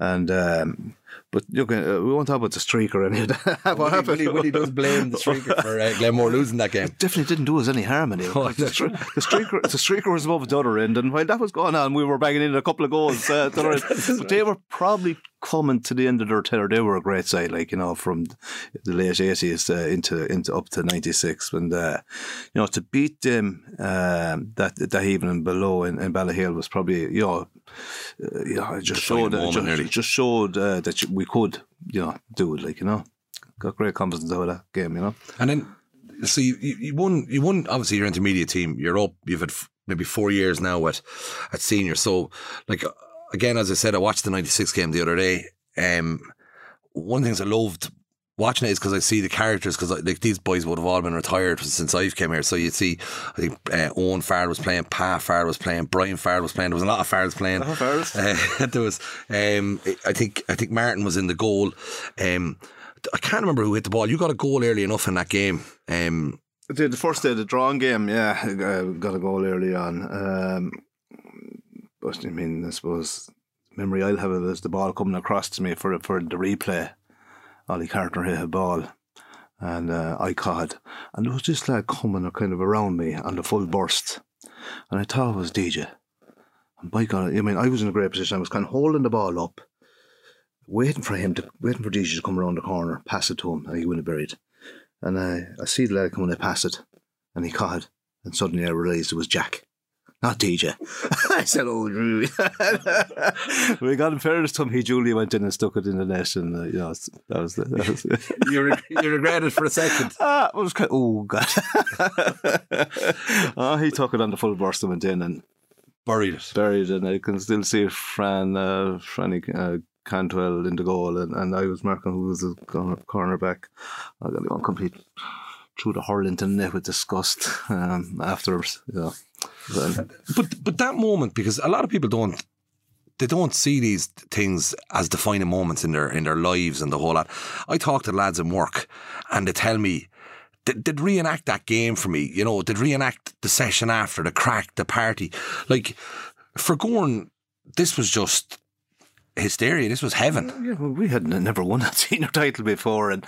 And, um, but look, uh, we won't talk about the Streaker any of that. <laughs> what Willie, happened? Willie, Willie does blame the streaker for uh, Glenmore losing that game. It definitely didn't do us any harm anyway. Oh, the, stri- the streaker, the streaker was above the other end, and while that was going on, we were banging in a couple of goals. Uh, the other end. <laughs> But they were probably coming to the end of their tether. They were a great side, like you know, from the late eighties uh, into into up to ninety six, and uh, you know to beat them um, that that even below in, in Ballyhale was probably you know. Uh, you know, it just showed, uh, just, nearly. just showed uh, that you- we could, you know, do it. Like you know, got great confidence out of that game. You know, And then, so you, you won, you won obviously your intermediate team. You're up, you've had f- maybe four years now at, at senior. So, like, again, as I said, I watched the 96 game the other day. Um, one of the things I loved watching it is because I see the characters because like these boys would have all been retired since I've came here. So you'd see, I think uh, Owen Farrell was playing, Pa Farrell was playing, Brian Farrell was playing. There was a lot of Farrells playing. Farrells. <laughs> Uh, there was, um, I think, I think Martin was in the goal. Um, I can't remember who hit the ball. You got a goal early enough in that game. Um, The, the first day, of the drawing game, yeah, uh, got a goal early on. Um, but I mean, I suppose memory I'll have of it is the ball coming across to me for for the replay. Ollie Carter hit a ball, and uh, I caught, and there was this lad coming kind of around me on the full burst, and I thought it was DJ. And by God, I mean, I was in a great position. I was kind of holding the ball up, waiting for him to waiting for DJ to come around the corner, pass it to him, and he wouldn't have buried. And I, I see the lad coming, I pass it, and he caught it. And suddenly I realised it was Jack, not DJ. <laughs> I said, oh, Drew. <laughs> we got in fairness to him, he Julie went in and stuck it in the net, and uh, you know, that was the. That was the <laughs> you, reg- you regret it for a second. Ah, it was kind oh god! oh, he took it on the full burst and went in and Buried it. buried, it, and I can still see Fran, uh, Franny uh, Cantwell in the goal, and, and I was marking who was the corner cornerback. I got the one complete through the hurl into the net with disgust um, afterwards. Yeah. But, but that moment, because a lot of people don't they don't see these things as defining moments in their in their lives and the whole lot. I talk to lads in work, and they tell me they'd, they'd reenact that game for me. You know, they'd reenact the session after the crack, the party. Like for Gowran, this was just hysteria. This was heaven. Yeah, well, we had never won a <laughs> senior title before, and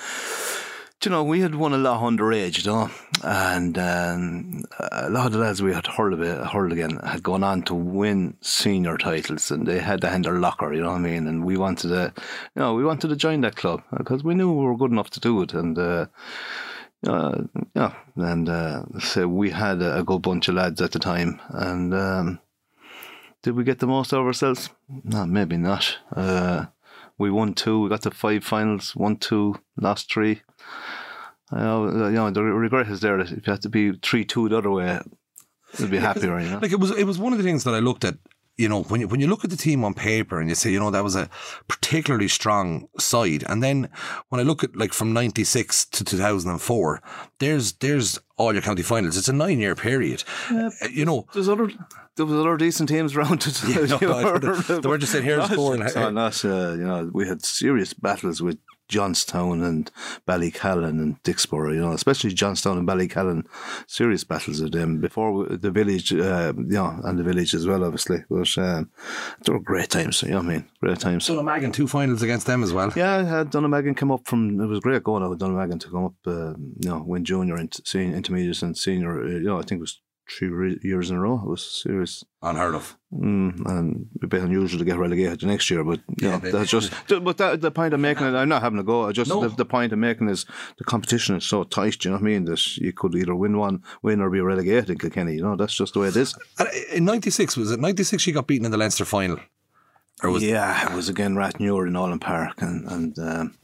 you know, we had won a lot underage, you know, and um, a lot of the lads we had hurled, bit, hurled again had gone on to win senior titles, and they had to hand their locker, you know what I mean? And we wanted to, you know, we wanted to join that club because we knew we were good enough to do it, and. Uh, uh, yeah, and uh, so we had a, a, good bunch of lads at the time, and um, did we get the most out of ourselves? No, maybe not. Uh, we won two. We got to five finals. Won two, lost three. Uh, you know, the regret is there that if you had to be three two the other way, you'd be happier. You know? Like it was, it was one of the things that I looked at. You know, when you when you look at the team on paper and you say, you know, that was a particularly strong side, and then when I look at like from '96 to 2004, there's there's all your county finals. It's a nine year period. Uh, you know, there's other there was other decent teams around it. Yeah, no, no, they were just saying here's scoring. Not, uh, you know, we had serious battles with Johnstown and Ballycallan and Dicksboro, you know, especially Johnstown and Ballycallan, serious battles with them before the village, uh, you know, and the village as well, obviously. But um, they were great times, you know what I mean? Great times. Dunnamaggin, two finals against them as well. Yeah, I had Dunnamaggin come up from, it was great going out with Dunnamaggin to come up, uh, you know, win junior, and intermediate and senior, uh, you know, I think it was three years in a row. It was serious. Unheard of. Mm, and a bit unusual to get relegated the next year, but yeah, know, that's just. But that, the point I'm making, I'm not having a go. I just no. the, the, point I'm making is the competition is so tight. You know what I mean? That you could either win one, win, or be relegated in Kilkenny. You know, that's just the way it is. In '96, was it '96? You got beaten in the Leinster final. Or was yeah, it was again Rathnure in Nolan Park, and and um,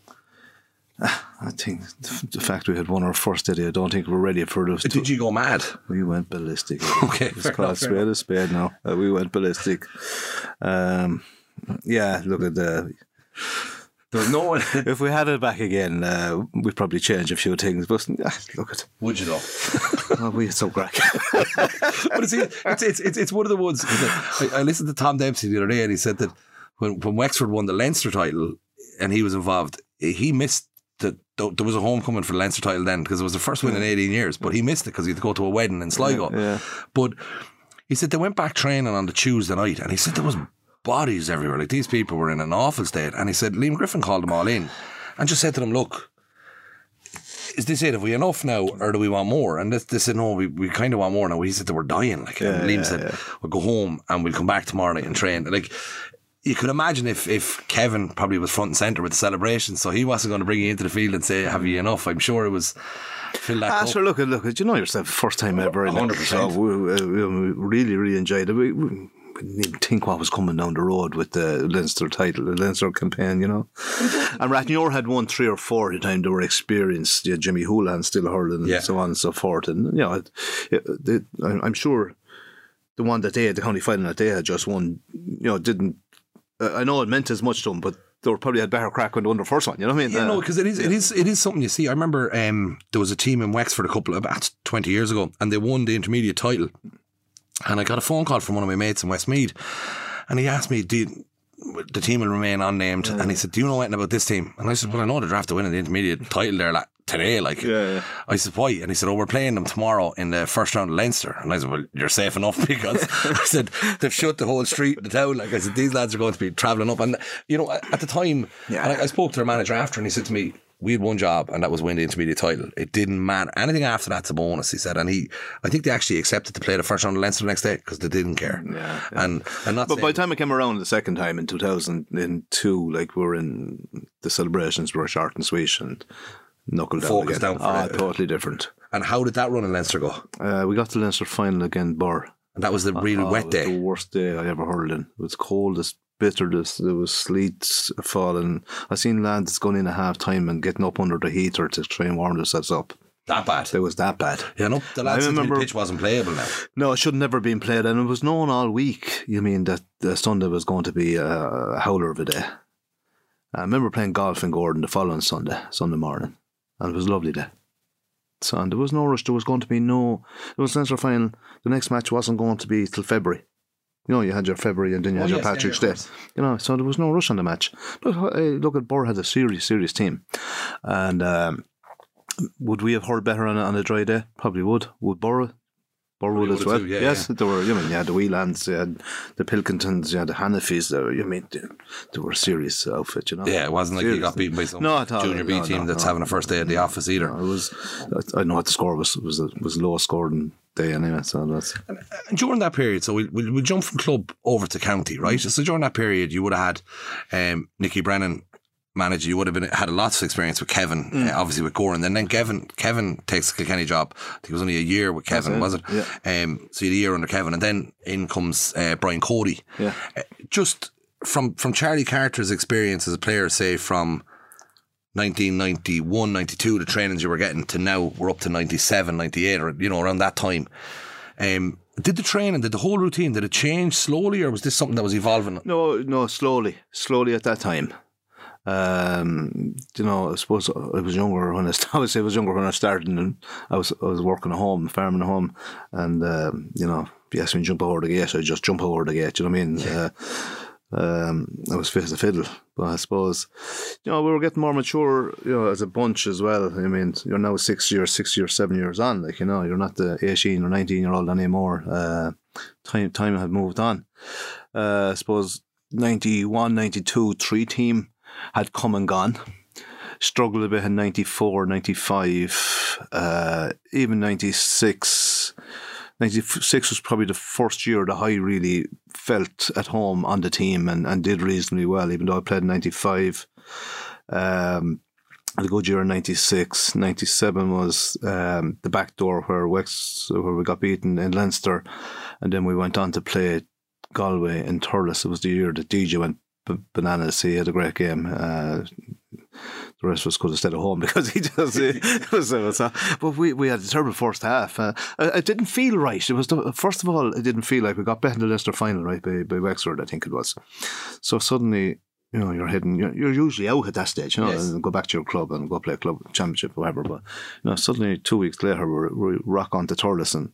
I think the fact we had won our first day, I don't think we're ready for those. Did you go mad? We went ballistic. <laughs> okay, it's called spade a spade now. Uh, we went ballistic. Um, yeah, look at the. There's no one. <laughs> if we had it back again, uh, we'd probably change a few things. But <laughs> uh, look at. Would you though? well, we had some crack. but it's, it's it's it's it's one of the ones. I, I listened to Tom Dempsey the other day, and he said that when when Wexford won the Leinster title, and he was involved, he missed that there was a homecoming for the Leinster title then because it was the first win in 18 years, but he missed it because he had to go to a wedding in Sligo. Yeah. But he said they went back training on the Tuesday night and he said there was bodies everywhere. Like these people were in an awful state. And he said Liam Griffin called them all in and just said to them, look, is this it? Have we enough now, or do we want more? And they, they said, no, we, we kind of want more now. He said they were dying. Like, yeah, and Liam yeah, said, yeah. we'll go home and we'll come back tomorrow night and train. Like, you could imagine if, if Kevin probably was front and centre with the celebration, so he wasn't going to bring you into the field and say, "Have you enough?" I'm sure it was. Fill that ah, sure. Look, look. You know yourself, first time ever. Hundred percent. So we, we, really, really enjoyed it. We, we, didn't even think what was coming down the road with the Leinster title, the Leinster campaign, you know. and Rathnure had won three or four at the time. They were experienced. Yeah, Jimmy Houlihan still hurling and so on and so forth. And you know, it, it, I'm sure the one that they had, the county final that they had just won, you know, didn't I know it meant as much to them, but they were probably had better crack when they won the first one. You know what I mean? Yeah, uh, no, because it is, it is, it is something you see. I remember um, there was a team in Wexford a couple of about twenty years ago, and they won the intermediate title. And I got a phone call from one of my mates in Westmeath, and he asked me, "Do you, the team will remain unnamed?" Yeah. And he said, "Do you know anything about this team?" And I said, "Well, I know the draft to win the intermediate title there, like, today. Like, yeah, yeah. I said, why? And he said, oh, we're playing them tomorrow in the first round of Leinster. And I said, well, you're safe enough <laughs> because I said, they've shut the whole street in the town. Like, I said, these lads are going to be travelling up. And, you know, at the time, yeah. I, I spoke to their manager after and he said to me, we had one job and that was win the intermediate title. It didn't matter. Anything after that's a bonus, he said. And he, I think they actually accepted to play the first round of Leinster the next day because they didn't care. Yeah, yeah. And, and But by the time it came around the second time in 2002, like we were in the celebrations were short and sweet and knuckle down Focus again. down for ah, it. totally different. And how did that run in Leinster go? Uh, we got to Leinster final again, Birr. And that was the really oh, wet day. The worst day I ever hurled in. It was cold as bitterness. There was sleet falling. I seen lads going in at half time and getting up under the heater to try and warm themselves up. That bad. It was that bad. Yeah, no, the lads remember, the pitch wasn't playable now. No, it should never been played, and it was known all week. You mean that the Sunday was going to be a howler of a day? I remember playing golf in Gowran the following Sunday, Sunday morning, and it was lovely day. So and there was no rush. There was going to be no. It was Leinster final. The next match wasn't going to be till February. You know, you had your February and then you had Oh, your yes, yeah, Patrick's yeah, Day. You know, so there was no rush on the match. But uh, look at Birr had a serious, serious team, and um, would we have heard better on a, on a dry day? Probably would. Would Birr? Birr would as well. too, yeah, yes, there were. You mean, you had the Whelahans, you had the Pilkingtons, you had the Hanniffys. There, you mean, they, they were a serious outfit. You know. Yeah, it wasn't like you got beaten by some No, junior B No, team no, that's having a first day at the office either. No, it was. I I know what the score was. It was the was the lowest scoring day anyway. So that's And during that period, so we'll, we'll, we'll jump from club over to county, right? Mm. So during that period, you would have had um, Nicky Brennan manager. You would have been had a lots of experience with Kevin, Mm. uh, obviously with Gowran. And then Kevin Kevin takes the Kilkenny job. I think it was only a year with Kevin, it, was it? yeah. Um, so you had a year under Kevin, and then in comes uh, Brian Cody. Yeah. Uh, just from from Charlie Carter's experience as a player, say from 1991, 92, the trainings you were getting to now we're up to 97, 98 or, you know, around that time. Um, did the training, did the whole routine, did it change slowly or was this something that was evolving? no, no, slowly, slowly at that time. Um, you know, I suppose I was younger <laughs> when I, st- I would say I was younger when I started, and I was I was working at home, farming at home, and um, you know, if you asked me to jump over the gate, I just jump over the gate. You know what I mean? Uh, um, I was fit as a fiddle, but I suppose you know we were getting more mature, you know, as a bunch as well. I mean, you're now six years, six years, seven years on. Like you know, you're not the eighteen or nineteen year old anymore. Uh, time time had moved on. Uh, I suppose 91, 92, three team had come and gone. Struggled a bit in 94, 95, uh, even 96. 96 was probably the first year that I really felt at home on the team and, and did reasonably well, even though I played in 95. Um, the good year in 96. 97 was um, the back door where Wex, where we got beaten in Leinster. And then we went on to play Galway in Thurles. It was the year that DJ went bananas. He had a great game. Uh, the rest of us could have stayed at home <laughs> because he just it was, it was uh, but we, we had a terrible first half. Uh, it didn't feel right. It was the, first of all, it didn't feel like we got better in the Leinster final, right by by Wexford, I think it was. So suddenly. You know, you're heading. You're, you're usually out at that stage, you know, Yes. and go back to your club and go play a club championship, or whatever. But you know, suddenly two weeks later, we we rock on to e-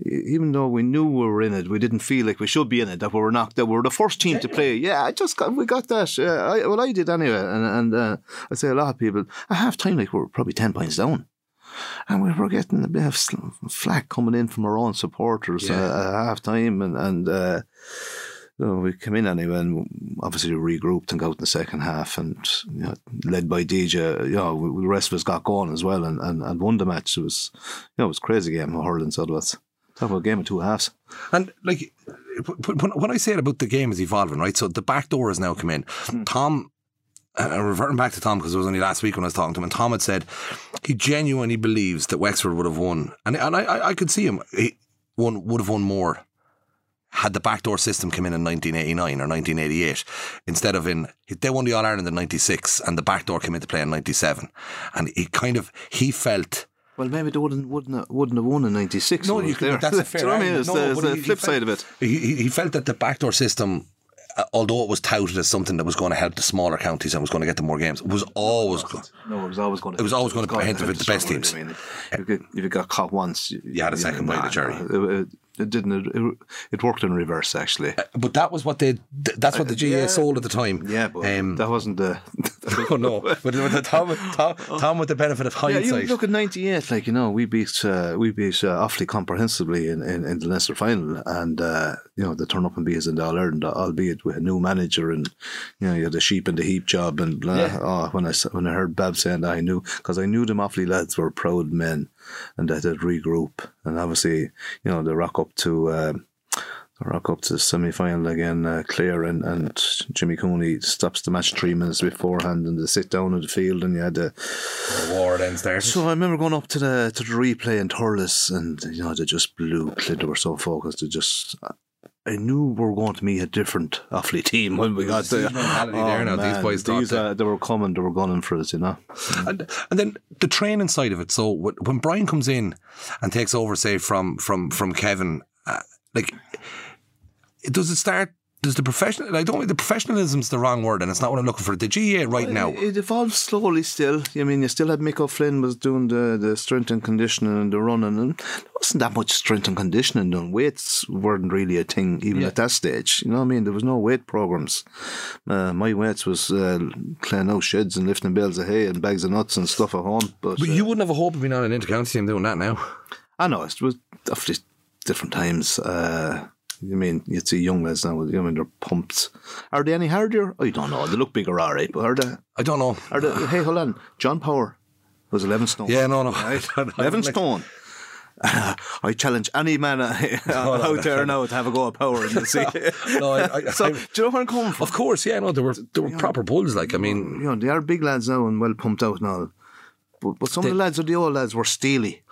even though we knew we were in it, we didn't feel like we should be in it. That we were knocked. That we were the first team to play. Yeah, I just got we got that. Yeah, I, well, I did anyway. And and uh, I say a lot of people at half time, like we were probably ten points down, and we were getting a bit of flack coming in from our own supporters Yeah. uh, at half time, and and. Uh, you know, we came in anyway, and obviously we regrouped and got out in the second half, and you know, led by DJ. You know, the rest of us got going as well, and, and, and won the match. It was, you know, it was a crazy game. Hurling, so it was. Talk about a game of two halves. And like when, I say it about the game is evolving, right? So the back door has now come in. Hmm. Tom, uh, and reverting back to Tom because it was only last week when I was talking to him, and Tom had said he genuinely believes that Wexford would have won, and and I I, I could see him. He won would have won more had the backdoor system come in in 1989 or 1988 instead of in they won the All Ireland in 96 and the backdoor came into play in 97 and he kind of he felt Well, maybe they wouldn't wouldn't have, wouldn't have won in '96. No, you could, that's a <laughs> fair I mean? No, the, it's but the he- he flip felt- side of it. He, he he felt that the backdoor system, uh, although it was touted as something that was going to help the smaller counties and was going to get them more games, was always good. No, it was always going to. It was always going to benefit the best teams. I mean, if you, get, if you got caught once, you, You had a second bite of the cherry. It, didn't. It, it worked in reverse, actually. But that was what they. That's what the GAA yeah. sold at the time. Yeah, but Um, that wasn't the. <laughs> oh no! But with the Tom, Tom, Tom with the benefit of hindsight. Yeah, you look at '98. Like you know, we beat uh, we beat uh, Offaly comprehensively in, in, in the Leinster final, and uh, you know they turn up and beat us in the All Ireland, albeit with a new manager, and you know you had the sheep and the heap job, and blah. Yeah. Oh, when I when I heard Bab saying that, I knew because I knew them Offaly lads were proud men, and that they'd regroup, and obviously you know they rock up to. Um, rock up to the semi final again. Uh, Clare and, and Jimmy Cooney stops the match three minutes beforehand, and they sit down in the field, and you had the the war then started. so I remember going up to the to the replay in Thurles, and you know they just blew. They were so focused. They just. I knew we were going to meet a different Offaly team when we got there. mentality there now. These boys these, uh, they were coming. They were gunning for us, you know. And, and then the training side of it. So when Brian comes in and takes over, say from from from Kevin, uh, like does it start does the professional? I don't think the professionalism's the wrong word, and it's not what I'm looking for. The GAA right now. It evolves slowly still. I mean, you still had Mick O'Flynn was doing the, the strength and conditioning and the running, and there wasn't that much strength and conditioning done. Weights weren't really a thing even Yeah. at that stage. You know what I mean? There was no weight programs. Uh, my weights was uh, cleaning out sheds and lifting bales of hay and bags of nuts and stuff at home. But, But uh, you wouldn't have a hope of being on an intercounty team doing that now. I know it was definitely different times. Uh, you mean you'd see young lads now? You mean they're pumped. Are they any hardier? I don't know. They look bigger, all right. But are they? I don't know. Are they? Hey, hold on. John Power was eleven stone. Yeah, no, no. Right? Eleven stone. I challenge any man uh, <laughs> out there now to have a go at power and you'll see. <laughs> No, I- I- so, I- do you know where I'm coming from? Of course, yeah, no, they were they were proper bulls. Like, I mean, You know, they are big lads now and well pumped out and all. But, but some of the lads, or the old lads, were steely.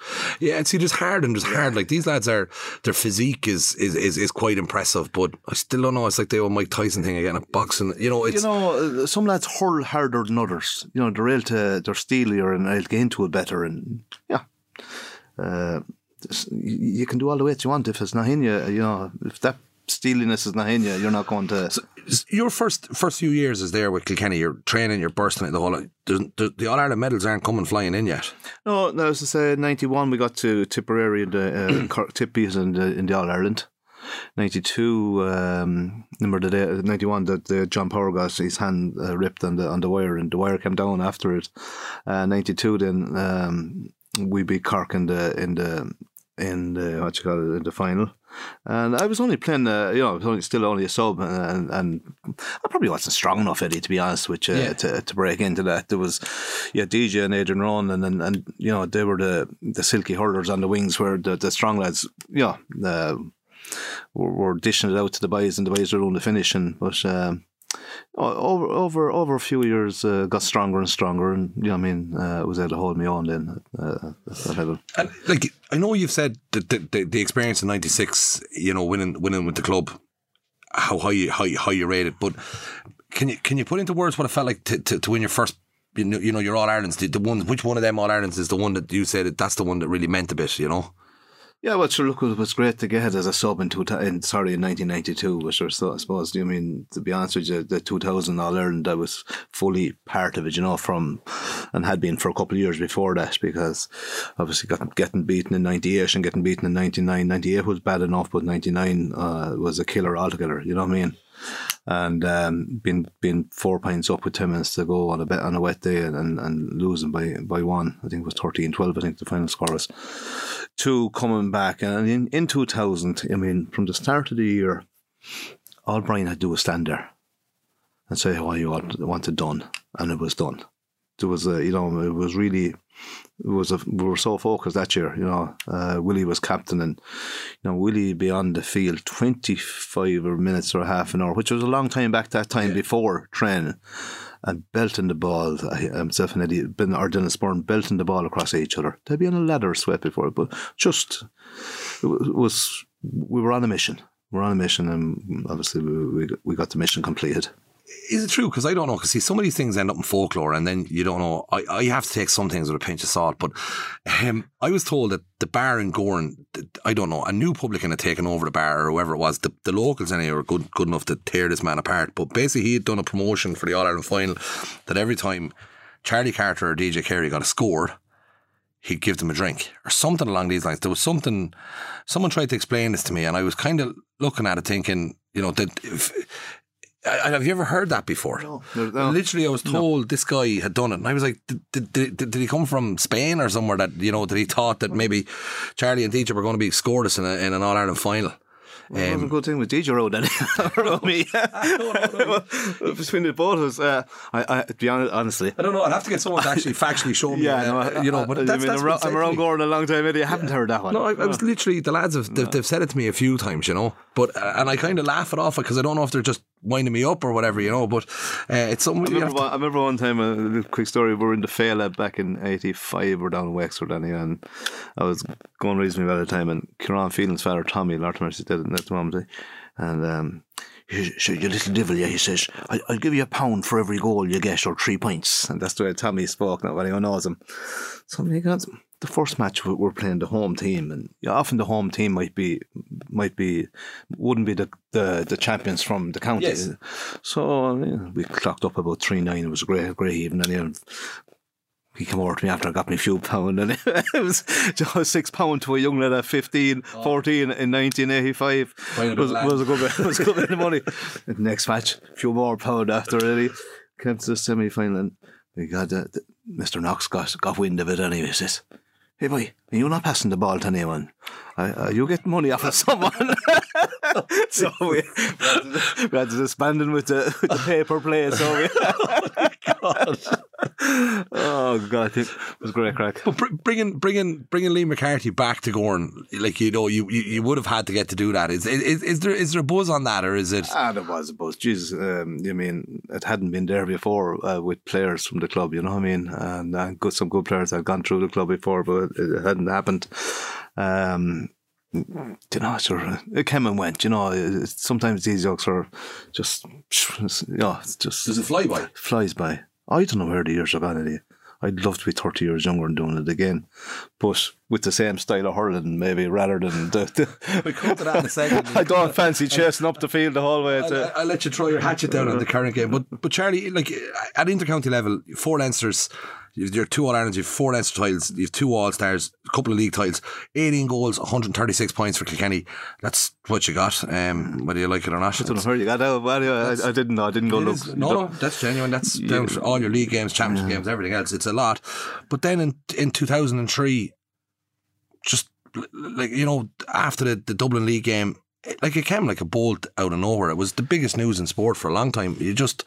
yeah, and see, just hard and just hard. Like these lads are, their physique is is is, is quite impressive. But I still don't know. It's like the old Mike Tyson thing again, boxing. You know, it's you know, uh, some lads hurl harder than others. You know, they're able to, they're steelier and to get into it better. And yeah, uh, you you can do all the weights you want if it's not in you. You know, if that steeliness is not in you, you're not going to. your first first few years is there with Kilkenny. You're training, you're bursting it. The whole the, the, All Ireland medals aren't coming flying in yet. no, no, as I say, ninety one we got to Tipperary in the uh, <clears throat> Cork Tippies in the in the All Ireland. 92, um, remember the day, 91 that the John Power got his hand uh, ripped on the on the wire and the wire came down after it. Uh, 92 then um, we beat Cork in the in the in the what you call it in the final. And I was only playing, uh, you know, I was only, still only a sub, and, and I probably wasn't strong enough, Eddie, to be honest with you, Yeah. to, to break into that. There was, yeah, DJ and Adrian Ronan, and, and and you know they were the the silky hurlers on the wings, where the, the strong lads, yeah, uh, were, were dishing it out to the boys, and the boys were doing the finishing. But um, over over over a few years, uh, got stronger and stronger, and you know, I mean, uh, was able to hold me on then uh, at level. And like I know you've said that the, the, the experience in '96, you know, winning winning with the club, how high you how, how you rate it. But can you can you put into words what it felt like to, to, to win your first? You know, you know, your All Irelands. The, the one, which one of them All Irelands is the one that you said that that's the one that really meant a bit. You know. Yeah, well, sure, look, it was great to get as a sub in, two, in sorry, in 1992, which was, I suppose, I mean, to be honest with you, the 2000 All Ireland, I was fully part of it, you know, from, and had been for a couple of years before that, because obviously got, getting beaten in 98 and getting beaten in 99. 98 was bad enough, but 99 uh, was a killer altogether, you know what I mean? And um, being being four points up with ten minutes to go on a bet on a wet day and, and, and losing by by one. I think it was 13-12, I think the final score was. Two coming back and in, in two thousand, I mean, from the start of the year, all Brian had to do was stand there and say how you want, want it done, and it was done. There was a, you know, it was really, it was a, we were so focused that year, you know. Uh, Willie was captain, and you know, Willie be on the field 25 or minutes or half an hour, which was a long time back that time before training, and belting the ball. I, himself and Eddie, Ben or Dennis Byrne, belting the ball across each other. They'd be on a ladder sweat before, but just, it it was, we were on a mission. We We're on a mission, and obviously we, we, we got the mission completed. Is it true? Because I don't know. Because see, some of these things end up in folklore, and then you don't know. I, I have to take some things with a pinch of salt. But um, I was told that the bar in Gowran, I don't know, a new publican had taken over the bar or whoever it was. The, the locals anyway were good good enough to tear this man apart. But basically, he had done a promotion for the All Ireland final that every time Charlie Carter or DJ Carey got a score, he'd give them a drink or something along these lines. There was something, someone tried to explain this to me, and I was kind of looking at it thinking, you know, that if. I, have you ever heard that before? No, no. Literally, I was told this guy had done it, and I was like, did, did, did, he come from Spain or somewhere that you know that he thought that maybe Charlie and DJ were going to be scoreless in, a, in an All Ireland final? It was a good thing with DJ Road then. me. Between the both of us, uh, I, I, to be honest, honestly, I don't know. I'd have to get someone to actually factually show me. <laughs> yeah, uh, no, you know, but <laughs> I, that's, I mean, that's I'm, around, it said I'm to around me. Gowran a long time, Eddie. I haven't heard that one. No, I, I was literally the lads have they've, they've said it to me a few times, you know. But uh, and I kind of laugh it off because I don't know if they're just winding me up or whatever, you know. But uh, it's something I remember, one, I remember one time, a little quick story, we were in the Fair Lab back in 85, we're down in Wexford, anyway, and I was going reasonably well at the time, and Kieran Phelan's father, Tommy, Mercy, dead at that moment, and um, you, you little devil, yeah, he says, I, will give you a pound for every goal you get, or three points. And that's the way Tommy spoke, not anyone knows him. So he got the first match we're playing the home team, and often the home team might be might be wouldn't be the the, the champions from the county. Yes. So we clocked up about three nine. It was a great great evening. And he came over to me after I got me a few pound and <laughs> it was just six pound to a young lad at 15, oh. 14 in 1985 was, was, a good bit, <laughs> was a good bit of money. Next match, a few more pound after really. Came to the semi final and we got uh, Mr. Knox got, got wind of it anyway. He says, Hey boy, are you not passing the ball to anyone? Are, you getting money off of someone? <laughs> <laughs> so we, we had to disband with the, with the paper play. So we, <laughs> oh, God oh god, it was great crack. But bringing bringing bringing Liam MacCarthy back to Gowran, like you know, you, you, you would have had to get to do that. Is, is is there is there a buzz on that, or is it? Ah, there was a buzz. Jesus, um, you mean it hadn't been there before uh, with players from the club. You know what I mean? And uh, good, some good players had gone through the club before, but it hadn't happened. Um, you know, sure, it came and went. You know, sometimes these jokes are just, you know, it's just does it fly by? Flies by. I don't know where the years are gone. I'd love to be 30 years younger and doing it again, but with the same style of hurling, maybe rather than the. the we come to that in a second. <laughs> I don't fancy chasing up the field the whole way. I'll, uh, I'll, let you throw your hatchet down on the current game, but but Charlie, like at intercounty level, four Leinsters You've two All Irelands, you've four Leinster titles, you've two All Stars, a couple of league titles, 18 goals, 136 points for Kilkenny. That's what you got, um, whether you like it or not. I don't know where you got that. I, I, didn't know. I didn't go look. Is, no, no, that's genuine. That's down to all your league games, championship yeah. games, everything else. It's a lot. But then in, in 2003, just like, you know, after the, the Dublin League game, like it came like a bolt out of nowhere. It was the biggest news in sport for a long time. You just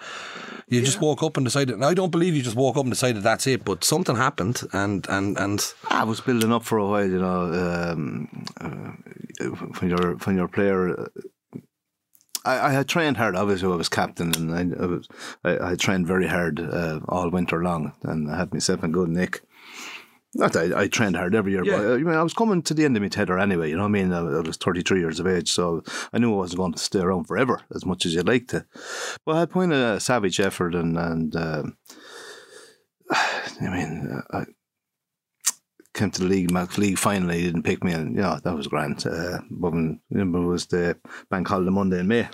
you yeah. just woke up and decided. And I don't believe you just woke up and decided that's it, but something happened, and and and I was building up for a while. You know, um, uh, when you're when you're a player. I, I, had trained hard. Obviously, I was captain, and I, I was I, I trained very hard uh, all winter long, and I had myself a good nick. Not I, I trained hard every year, yeah. but I, mean, I was coming to the end of my tether anyway. You know what I mean? I, I, was 33 years of age, so I knew I wasn't going to stay around forever as much as you'd like to. But I had put in a savage effort, and and um, <sighs> I mean, I came to the league Max league finally. Didn't pick me, and yeah, that was grand. Uh, but when, remember it was the bank holiday Monday in May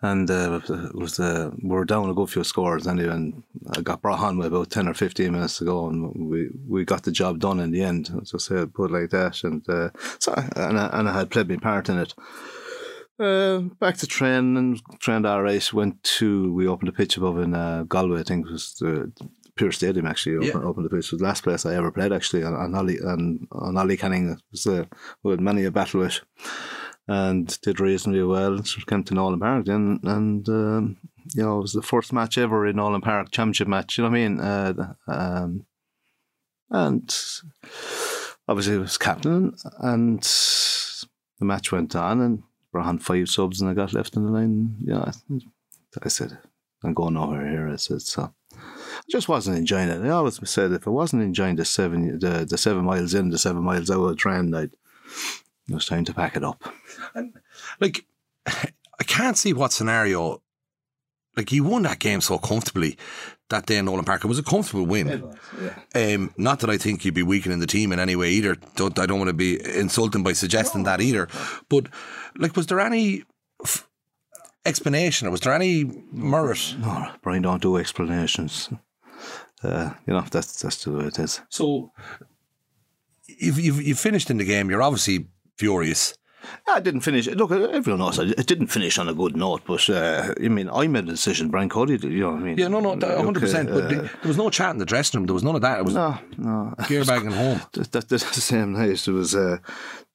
and uh, it was uh, we were down a good few scores anyway, and I got brought on with about ten or fifteen minutes to go, and we, we got the job done in the end. Just say put it like that, and uh, so and I, and I had played my part in it. Uh, back to train and trained our race. Went to we opened a pitch above in uh, Galway. I think it was the Pearse Stadium actually yeah. opened, the pitch. It was the last place I ever played actually on, on Ollie and on Ollie Canning. It was uh, with many a battle with and did reasonably well. Came to Nolan Park then, and um, you know it was the first match ever in Nolan Park championship match. You know what I mean? Uh, um, and obviously it was captain, and the match went on, and we on five subs, and I got left in the line. Yeah, I said I'm going nowhere here. I said so. I just wasn't enjoying it. I always said if I wasn't enjoying the seven the, the seven miles in, the seven miles out of the I'd it was time to pack it up. And like, I can't see what scenario. Like he won that game so comfortably that day in Nolan Park. It was a comfortable win. Yeah. Um, not that I think you'd be weakening the team in any way either. Don't, I don't want to be insulting by suggesting no. that either. But like, was there any f- explanation or was there any merit? No, Brian, don't do explanations. Uh, you know that's that's the way it is. So you've, you've you've finished in the game. You're obviously furious. I didn't finish. Look, everyone knows it didn't finish on a good note, but uh, I mean, I made a decision. Brian Cody, you know what I mean? Yeah, no, no, hundred percent. But uh, there was no chat in the dressing room. There was none of that. It was no, no. gear bagging home. That, <laughs> that, that's the same night. There was uh,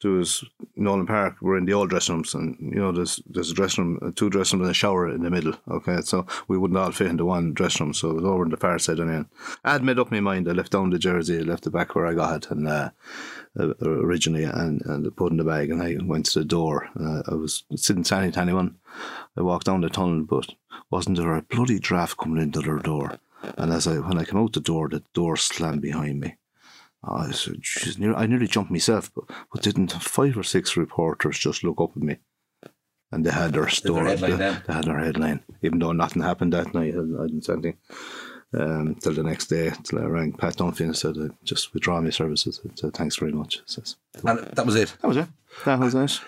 there was Nolan Park. We're in the old dressing rooms, and you know, there's there's a dressing room, uh, two dressing rooms, and a shower in the middle. Okay, so we wouldn't all fit into one dressing room, so it was over on the far side. And I had made up my mind. I left down the jersey, I left the back where I got it, and. Uh, uh, originally and, and put in the bag and I went to the door. Uh, I was sitting tiny, tiny one. I walked down the tunnel, but wasn't there a bloody draft coming into the door? And as I when I came out the door, the door slammed behind me. I, said, I nearly jumped myself, but, but didn't five or six reporters just look up at me and they had their story. they, they had their headline, even though nothing happened that night. I, I didn't say anything um, till the next day. Till I rang Pat Dunphy and said, just withdraw my services. Said, thanks very much. Says, And that was it. that was it. That was it.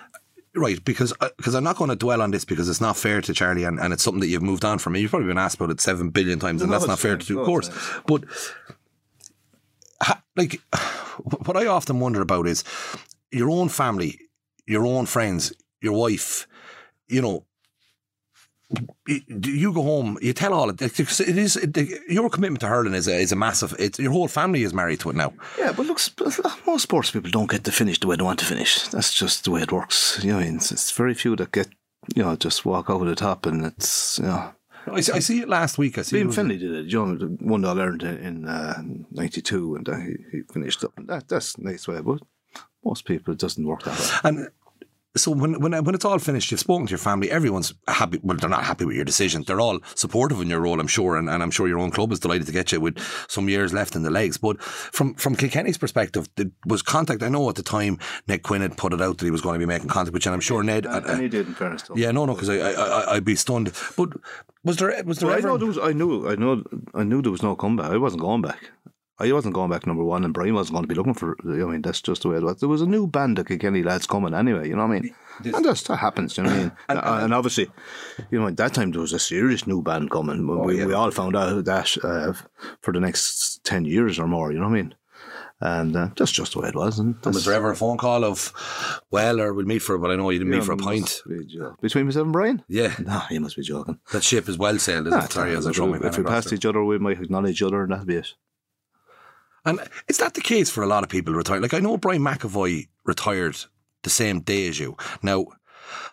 Right, because because I'm not going to dwell on this because it's not fair to Charlie and, and it's something that you've moved on from. You've probably been asked about it seven billion times, and No, that's not fair to do, of course. But ha, like, <sighs> what I often wonder about is your own family, your own friends, your wife. You know, you- go home, you tell all it. It is it, your commitment to hurling is a is a massive. It, your whole family is married to it now. Yeah, but look, most sports people don't get to finish the way they want to finish. That's just the way it works. You know, I it's, it's very few that get, you know, just walk over the top, and it's, you know, I see, I see it last week. I see. Liam Fennelly did it. You know, won the All Ireland in uh, '92, and uh, he, he finished up. And that that's a nice way, but most people it doesn't work that way. And so when when when it's all finished, you've spoken to your family. Everyone's happy. Well, they're not happy with your decision. They're all supportive in your role, I'm sure, and, and I'm sure your own club is delighted to get you with some years left in the legs. But from from Kilkenny's perspective, there was contact. I know at the time Ned Quinn had put it out that he was going to be making contact with you, and I'm sure Ned. And, and he did, in fairness him. yeah, no, no, because I, I, I, I'd be stunned. But was there was there But I know there was. I knew. I know. I knew there was no comeback. I wasn't going back. I wasn't going back number one, and Brian wasn't going to be looking for. I mean, that's just the way it was. There was a new band of Kilkenny lads coming anyway. You know what I mean? and that's, that happens. You know what I mean? <coughs> and, and obviously, you know, at that time there was a serious new band coming. we, yeah. we all found out that uh, for the next ten years or more. You know what I mean? And uh, that's just the way it was. And was there ever a phone call of, well, or we'll meet for? But I know you didn't meet for a pint. be between myself and Brian. Yeah, No, he must be joking. that ship is well sailed. Isn't it? Sorry, as me. if we passed each other, we might acknowledge each other, and that'd be it. And is that the case for a lot of people retired? Like I know Brian McEvoy retired the same day as you. Now,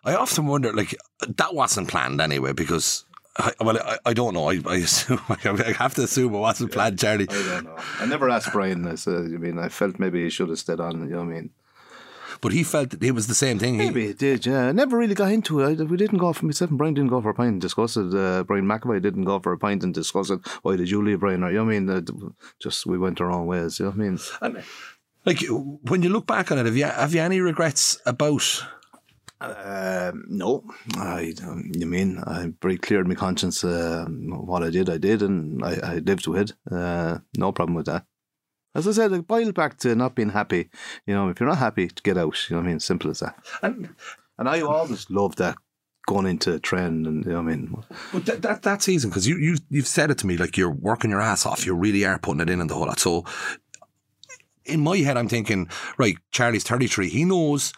I often wonder, like that wasn't planned anyway, because. I, well, I, I don't know. I, I assume <laughs> I have to assume it wasn't planned, Charlie. I don't know. I never asked Brian. I said, uh, I mean, I felt maybe he should have stayed on. You know what I mean? But he felt that it was the same thing. Maybe he did. Yeah, I never really got into it. I, we didn't go for myself and Brian didn't go for a pint and discuss it. Uh, Brian McEvoy didn't go for a pint and discuss it. Why did you leave Brian? Or, you know what I mean? Uh, just we went our own ways. You know what I mean? and, like when you look back on it, have you have you any regrets about? Um, no, I. Um, you mean I very cleared my conscience. Uh, what I did, I did, and I, I lived with it. Uh, no problem with that. As I said, it boiled back to not being happy. You know, if you're not happy, get out. You know what I mean? Simple as that. And And I always loved that going into training, and you know what I mean. But that, that, that season, because you, you, you've said it to me, like you're working your ass off. You really are putting it in and the whole lot. So in my head, I'm thinking, right, Charlie's 33. He knows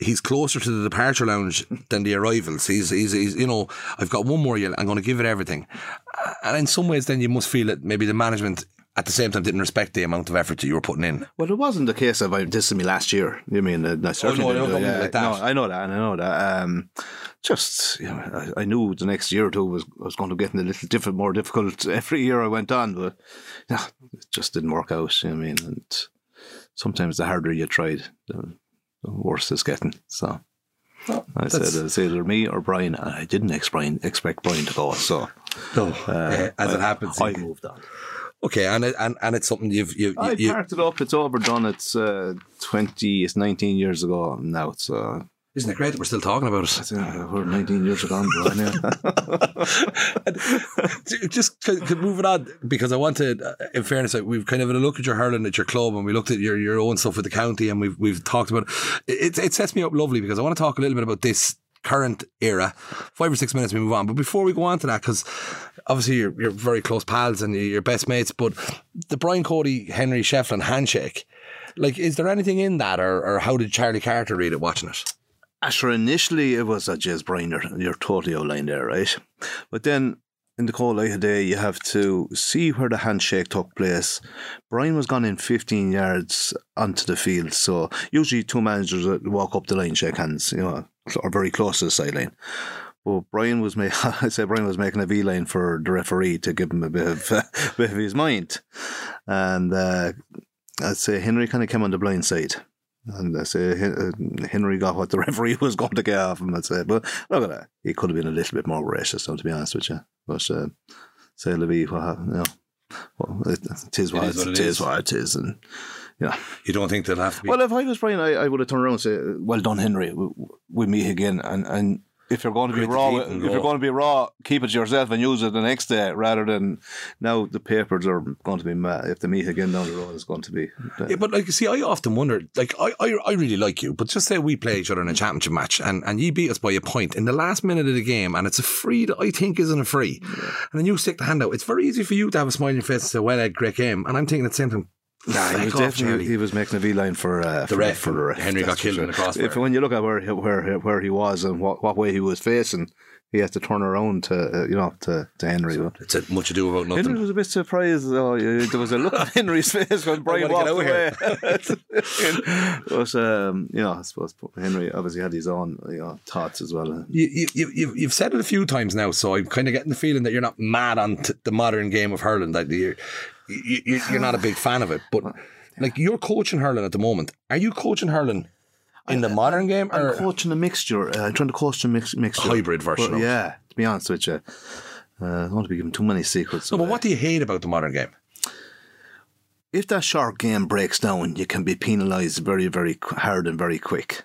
he's closer to the departure lounge than the arrivals. He's, he's, he's you know, I've got one more year. I'm going to give it everything. And in some ways, then you must feel that maybe the management at the same time didn't respect the amount of effort that you were putting in. Well, it wasn't the case of I, this is me last year. You mean uh, I certainly Oh, no, didn't no, do- yeah, like that. No, I know that, and I know that. Um, just you know, I, I knew the next year or two was was going to get a little different, more difficult <laughs> every year I went on, but yeah, it just didn't work out. You know I mean, and sometimes the harder you tried, the, the worse it's getting. So. I said it's either me or Brian, and I didn't expect Brian, expect Brian to go. So, No, uh, <laughs> as it happens. I moved on. Okay, and it, and and it's something you've you, I you, parked it up. It's overdone. It's uh, twenty. It's nineteen years ago now. It's uh, isn't it great that we're still talking about it? uh, we're nineteen years ago. <laughs> Anyway. just moving on because I wanted, uh, in fairness, we've kind of had a look at your hurling at your club, and we looked at your, your own stuff with the county, and we've we've talked about it. It sets me up lovely because I want to talk a little bit about this current era. Five or six minutes, we move on. But before we go on to that, because obviously you're, you're very close pals and you're best mates, but the Brian Cody Henry Shefflin handshake. Like, is there anything in that, or, or how did Charlie Carter read it watching it? Uh, Asher, initially it was a Jez Brian. You're, you're totally outlined there, right? But then in the call light of day, you have to see where the handshake took place. Brian was gone in 15 yards onto the field, so usually two managers walk up the line, shake hands, you know, or very close to the sideline. Well, Brian was ma- <laughs> I say Brian was making a V line for the referee to give him a bit of, <laughs> bit of his mind, and uh, I'd say Henry kind of came on the blind side. And I say uh, Henry got what the <laughs> referee was going to get off him. I'd say, but look at that. He could have been a little bit more gracious, to be honest with you. But uh, say Levy, well, you know, well, it, it is what it, what it it is is. what it is, and yeah. You don't think they'll have to be? Well, if I was Brian, I, I would have turned around and said, "Well done, Henry. We, we meet again." And and if you're going to be the raw, if and you're going to be raw, keep it to yourself and use it the next day rather than now the papers are going to be mad. If they meet again down the road, it's going to be. Yeah, but like, you see, I often wonder, like, I, I, I really like you, but just say we play each other in a championship match and, and you beat us by a point in the last minute of the game and it's a free that I think isn't a free. And then you stick the hand out. It's very easy for you to have a smile on your face and say, well, Ed, great game. And I'm thinking the same thing. Nah, he was off, definitely Charlie. he was making a V line for uh, for, ref, for the ref. Henry got killed for in the sure. crossbar. If when you look at where he- where where he was and what, what way he was facing, he had to turn around to uh, you know to, to Henry. but It's a much ado about nothing. Henry was a bit surprised. Though. There was a look on <laughs> Henry's face when Brian walked away. <laughs> but um, you know, I suppose Henry obviously had his own you know, thoughts as well. You, you, you, you've- you've said it a few times now, so I'm kind of getting the feeling that you're not mad on t- the modern game of hurling, that you're, you, you- you're not a big fan of it. But like you're coaching hurling at the moment. Are you coaching hurling in the modern game I'm or coaching a mixture. Uh, I'm trying to coach a mix, mixture. hybrid version? But, of it? yeah, to be honest with you, uh, I don't want to be giving too many secrets. No, but what do you hate about the modern game? if that short game breaks down, you can be penalised very, very hard and very quick.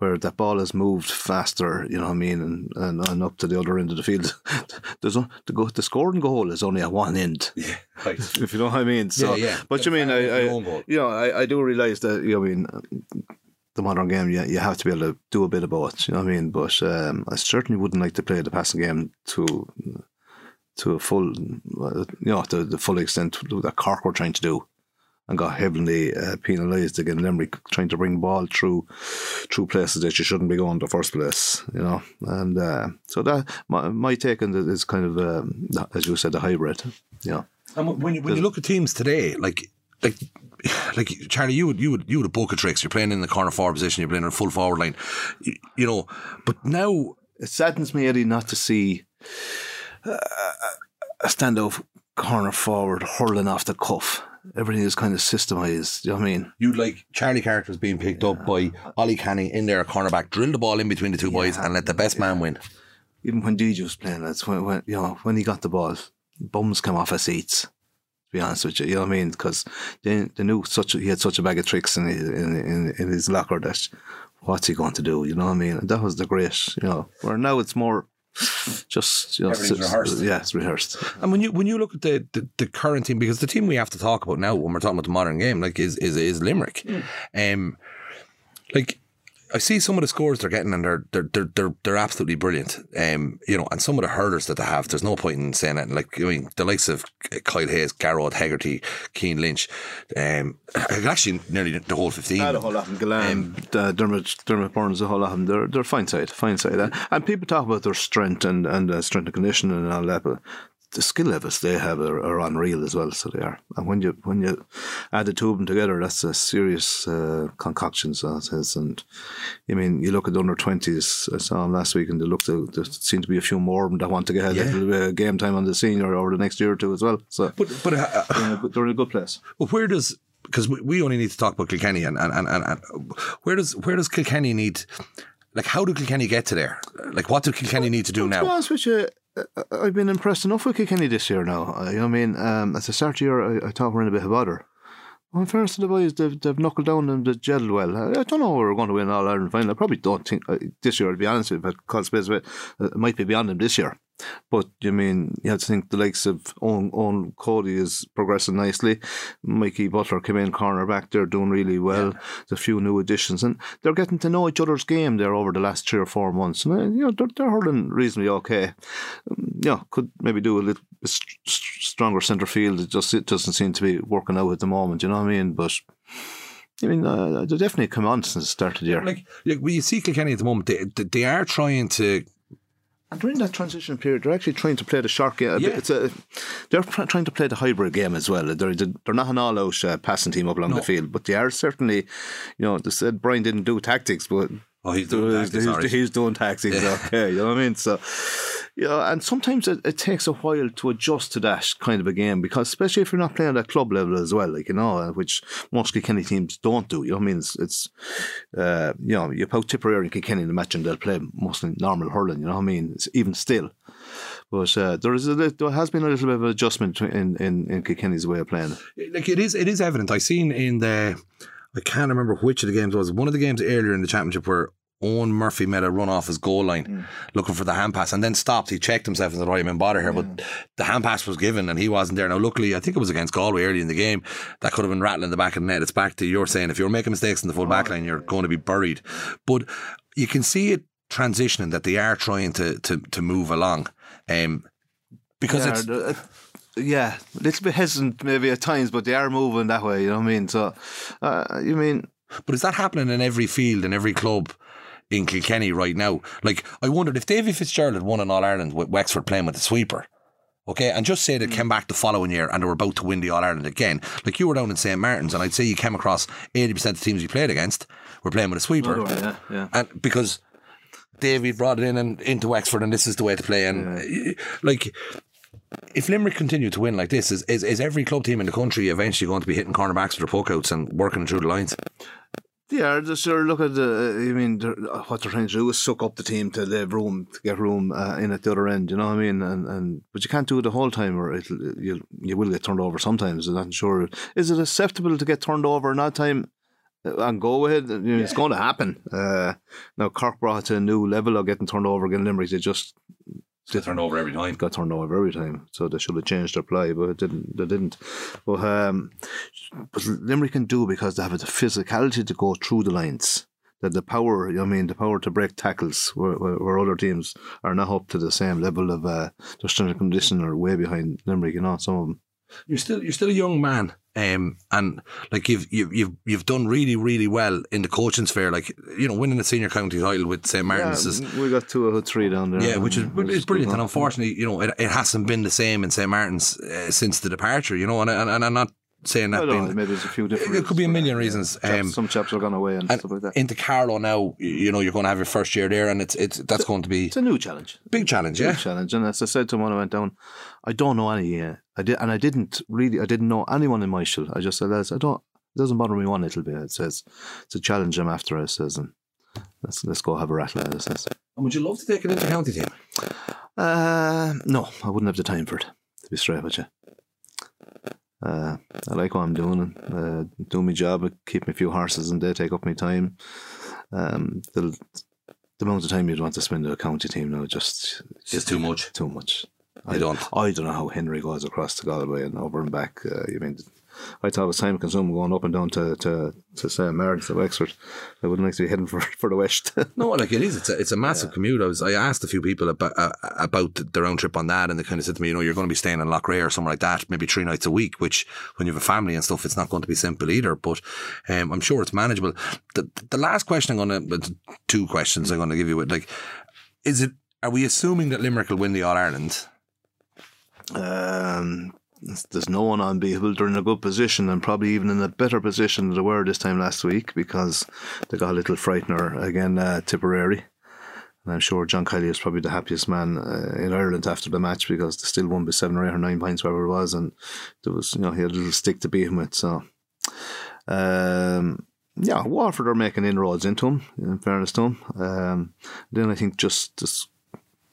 Where that ball is moved faster, you know what I mean, and, and, and up to the other end of the field. <laughs> There's o- the, go, the scoring goal is only at one end, <laughs> Yeah, right. <laughs> if you know what I mean. So, Yeah, yeah. But you mean, I, I you know, I, I do realise that you know, I mean, the modern game, you, you have to be able to do a bit of both. You know what I mean? But um, I certainly wouldn't like to play the passing game to to a full, uh, you know, to the full extent that Cork were trying to do, and got heavily uh, penalised again. Limerick trying to bring ball through through places that you shouldn't be going in the first place. You know, and uh, so that my my take on it is kind of um, as you said, the hybrid. Yeah. And when you, when you look at teams today, like like <sighs> like Charlie, you would you would you would a book of tricks. You're playing in the corner forward position. You're playing in a full forward line. You, you know, but now it saddens me, Eddie, not to see uh, a standout corner forward hurling off the cuff. Everything is kind of systemized. You know what I mean? you'd like Charlie Carter was being picked up by Ollie Canning in there, cornerback, drill the ball in between the two boys, and let the best man win. Even when DJ was playing, that's when, when you know when he got the ball, bums come off his seats. To be honest with you, you know what I mean? Because they, they knew such a, he had such a bag of tricks in his, in, in in his locker that what's he going to do? You know what I mean? And that was the great, you know. Where now it's more <sighs> just you know, Everything's s- rehearsed. Yeah, it's rehearsed. And when you when you look at the, the, the current team, because the team we have to talk about now when we're talking about the modern game, like is is, is Limerick. Um, like I see some of the scores they're getting, and they're they're they're they're, they're absolutely brilliant. Um, you know, and some of the hurlers that they have, there's no point in saying it. Like I mean, the likes of Kyle Hayes, Gearóid, Hegarty, Cian Lynch, um, <coughs> actually nearly the whole fifteen. Not a whole lot of them. Gillane, uh, Dermot, Dermot Byrnes, a whole lot of them. They're, they're fine side, fine side. And, and people talk about their strength and, and uh, strength and conditioning and all that, but the skill levels they have are, are unreal as well. So they are. And when you when you add the two of them together, that's a serious uh, concoction. So it is. And I mean, you look at the under twenties. I saw them last week, and they look to, there seem to be a few more of them that want to get a Yeah. little bit of game time on the senior over the next year or two as well. So But but uh, they're in a good, they're in a good place. Well, where does because we, we only need to talk about Kilkenny and, and, and, and, where does where does Kilkenny need like how do Kilkenny get to there? Like what do Kilkenny need to do To be now? honest with you, uh, I've been impressed enough with Kilkenny this year now. Uh, You know I mean? Um, at the start year, I, I thought we were in a bit of bother. Well, in fairness to the boys, they've, they've knuckled down and they've gelled well. I, I don't know we're going to win All Ireland final. I probably don't think uh, this year, to be honest with you, but Carl Space, uh, it might be beyond them this year. But you mean you have to think the likes of Eoin, Eoin Cody is progressing nicely. Mikey Butler came in cornerback; they're doing really well. There's a few new additions, and they're getting to know each other's game there over the last three or four months. And uh, you know they're, they're hurling reasonably okay. Um, yeah, could maybe do a little bit st- st- stronger centre field. It just it doesn't seem to be working out at the moment. You know what I mean? But I mean, uh, they definitely come on since the start of the year. Like, like when you see Kilkenny at the moment, they, they are trying to. And during that transition period, they're actually trying to play the short game. Yeah. It's a, they're trying to play the hybrid game as well. They're they're not an all-out uh, passing team up along the field, but they are certainly, you know, they said Brian didn't do tactics, but Oh, he's doing he's, tactics, he's- he's doing tactics. Okay, you know what I mean. So, know, and sometimes it, it takes a while to adjust to that kind of a game because, especially if you're not playing at club level as well, like you know, uh, which most Kilkenny teams don't do. You know I mean? It's, it's uh, you know, you put Tipperary and Kilkenny in the match and they'll play mostly normal hurling. You know what I mean? It's even still. But uh, there is a, there has been a little bit of adjustment in, in, in Kilkenny's way of playing. Like it is, it is evident. I seen in the, I can't remember which of the games was. One of the games earlier in the championship where Eoin Murphy made a run off his goal line Hmm. looking for the hand pass and then stopped. He checked himself and said, right, I'm in bother here. But the hand pass was given and he wasn't there. Now, luckily, I think it was against Galway early in the game. That could have been rattling the back of the net. It's back to you're saying if you're making mistakes in the full back line, you're going to be buried. But you can see it transitioning that they are trying to, to, to move along. Um, because yeah, it's uh, yeah, a little bit hesitant maybe at times, but they are moving that way. You know what I mean? So, uh, you mean But is that happening in every field, in every club in Kilkenny right now? Like, I wondered if Davy Fitzgerald had won an All Ireland with Wexford playing with the sweeper, okay, and just say they came back the following year and they were about to win the All Ireland again. Like, you were down in St. Martin's, and I'd say you came across 80% of the teams you played against were playing with a sweeper. yeah, yeah. And because Davy brought it in and into Wexford, and this is the way to play. And uh, like, if Limerick continue to win like this, is, is is every club team in the country eventually going to be hitting cornerbacks with their puckouts and working through the lines? Yeah, just sort of look at the. I mean, they're, what they're trying to do is suck up the team to leave room to get room uh, in at the other end. You know what I mean? And and but you can't do it the whole time, or it'll, you you will get turned over sometimes. I'm not sure. Is it acceptable to get turned over in that time? uh, And go ahead. I mean, It's going to happen. Uh, now Cork brought to a new level of getting turned over again. Limerick, they just Get turned over every time. got turned over every time. So they should have changed their play, but it didn't. They didn't. But um, but Limerick can do because they have the physicality to go through the lines. That the power, I mean, the power to break tackles, where, where, where other teams are not up to the same level of uh, their strength and condition or way behind Limerick. You know, some of them. You're still you're still a young man, um, and like you've you've you've you've done really really well in the coaching sphere. Like you know, winning a senior county title with St Martin's is we got two or three down there. Yeah, which is Which it's brilliant, and unfortunately, you know, it, it hasn't been the same in St Martin's uh, since the departure. You know, and, and, and I'm not saying that I being maybe there's a few different. it could be a million reasons. Chaps- Um, some chaps are gone away and, and stuff like that. into Carlow now, you know, you're going to have your first year there, and it's it's that's going to be It's a new challenge. big challenge. big Yeah, challenge. And as I said to him when I went down, I don't know any. Uh, I did, and I didn't really. I didn't know anyone in my Michael. I just said, I don't. It doesn't bother me one little bit." It says it's a challenge I'm after. It says, and let's let's go have a rattle. It says, and would you love to take an inter county team? uh, no, I wouldn't have the time for it. To be straight with you. Uh, I like what I'm doing. Uh, do my job, keep me a few horses, and they take up my time. Um, the the amount of time you'd want to spend in a county team now just It's too much. too much. I don't. I don't know how Henry goes across to Galway and over and back. Uh, you mean, I thought it was time consuming going up and down to to to St Martin's to Wexford. I wouldn't like to be heading for <laughs> for the west. No, like it is. It's a, it's a massive commute. I was I asked a few people about uh, about the round trip on that, and they kind of said to me, you know, you're going to be staying in Loughrea or somewhere like that, maybe three nights a week. Which, when you have a family and stuff, it's not going to be simple either. But um, I'm sure it's manageable. The the last question I'm going to two questions I'm going to give you. With like, is it? Are we assuming that Limerick will win the All Ireland? um, there's no one unbeatable. They're in a good position and probably even in a better position than they were this time last week because they got a little frightener again, uh, Tipperary. And I'm sure John Kiely is probably the happiest man uh, in Ireland after the match because they still won by seven or eight or nine points, whatever it was, and there was you know he had a little stick to beat him with. So, um, yeah, Waterford are making inroads into him. In fairness to him, um, then I think just just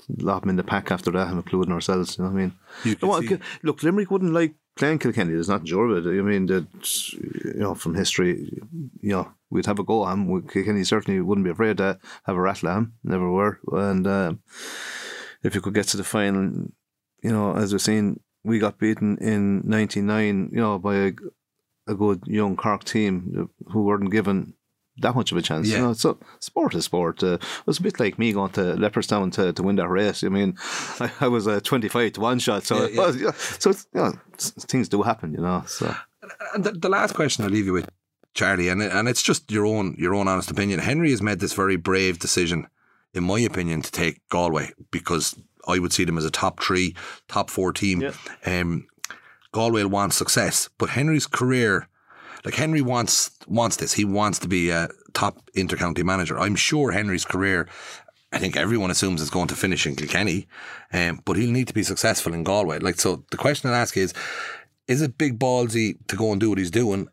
lob him in the pack after that, including ourselves. You know what I mean? You Well, see- look, Limerick wouldn't like playing Kilkenny. There's nothing sure of it. I mean, that you know, from history, you know, we'd have a go at him. Kilkenny certainly wouldn't be afraid to have a rattle at him. Never were. And um, if you could get to the final, you know, as we've seen, we got beaten in '99. You know, by a, a good young Cork team who weren't given. That much of a chance, Yeah. you know. So sport is sport. Uh, it was a bit like me going to Leopardstown to, to win that race. I mean, <laughs> I, I was a twenty-five to one shot, so Yeah, yeah. was, yeah. so it's, you know, things do happen, you know. So And the, the last question I'll leave you with, Charlie, and and it's just your own your own honest opinion. Henry has made this very brave decision, in my opinion, to take Galway because I would see them as a top three, top four team. Yeah. Um, Galway will want success, but Henry's career, like Henry wants wants this. He wants to be a top intercounty manager. I'm sure Henry's career. I think everyone assumes it's going to finish in Kilkenny, um, but he'll need to be successful in Galway. Like so, the question I ask is: Is it big ballsy to go and do what he's doing?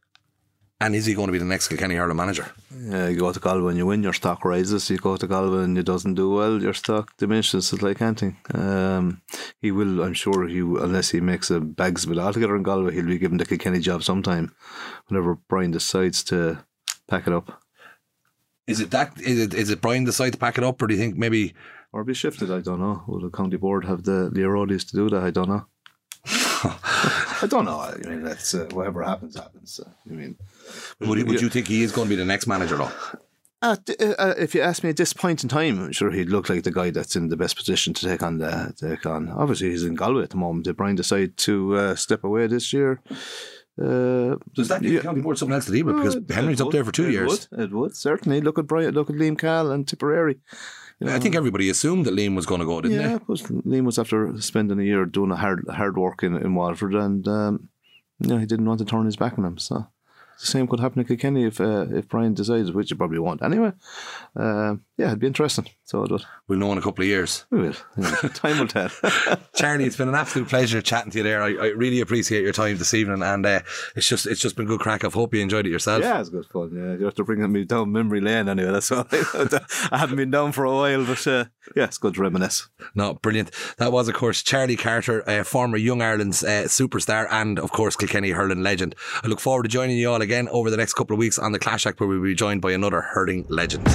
And is he going to be the next Kilkenny hurling manager? yeah, you go to Galway and you win, your stock rises. You go to Galway and it doesn't do well, your stock diminishes. It's like anything. Um, he will, I'm sure, he unless he makes a bags of it altogether in Galway, he'll be given the Kilkenny job sometime. Whenever Brian decides to pack it up. Is it that? Is it, is it Brian decide to pack it up, or do you think maybe? Or be shifted, I don't know. Will the county board have the Leorodis to do that? I don't know. <laughs> I don't know. I mean, that's uh, whatever happens, happens. Uh, I mean, Would, you- would you think he is going to be the next manager though? Uh, uh, if you ask me at this point in time, I'm sure he'd look like the guy that's in the best position to take on the take on. Obviously, he's in Galway at the moment. Did Brian decide to uh, step away this year? Uh, Does that give Yeah. the county board something else to deal with? Because it- Henry's up there for two it years. Would, it would certainly look at Brian. Look at Brian. Look at Liam Cahill and Tipperary. I think everybody assumed that Liam was going to go, didn't they? yeah, Liam was after spending a year doing a hard hard work in, in Waterford, and um, you know, he didn't want to turn his back on him. So the same could happen to Kilkenny if uh, if Brian decides, which he probably won't anyway. Uh, yeah, it'd be interesting. So it would. We'll know in a couple of years. We will. Yeah, time will tell. <laughs> Charlie, it's been an absolute pleasure chatting to you there. I, I really appreciate your time this evening, and uh, it's just it's just been good crack. I hope you enjoyed it yourself. yeah, it's good fun. Yeah, you have to bring me down memory lane anyway. That's all. <laughs> I haven't been down for a while, but uh, yeah, it's good to reminisce. No, brilliant. That was, of course, Charlie Carter, uh, former Young Ireland's uh, superstar and, of course, Kilkenny hurling legend. I look forward to joining you all again over the next couple of weeks on the Clash Act, where we'll be joined by another hurling legend.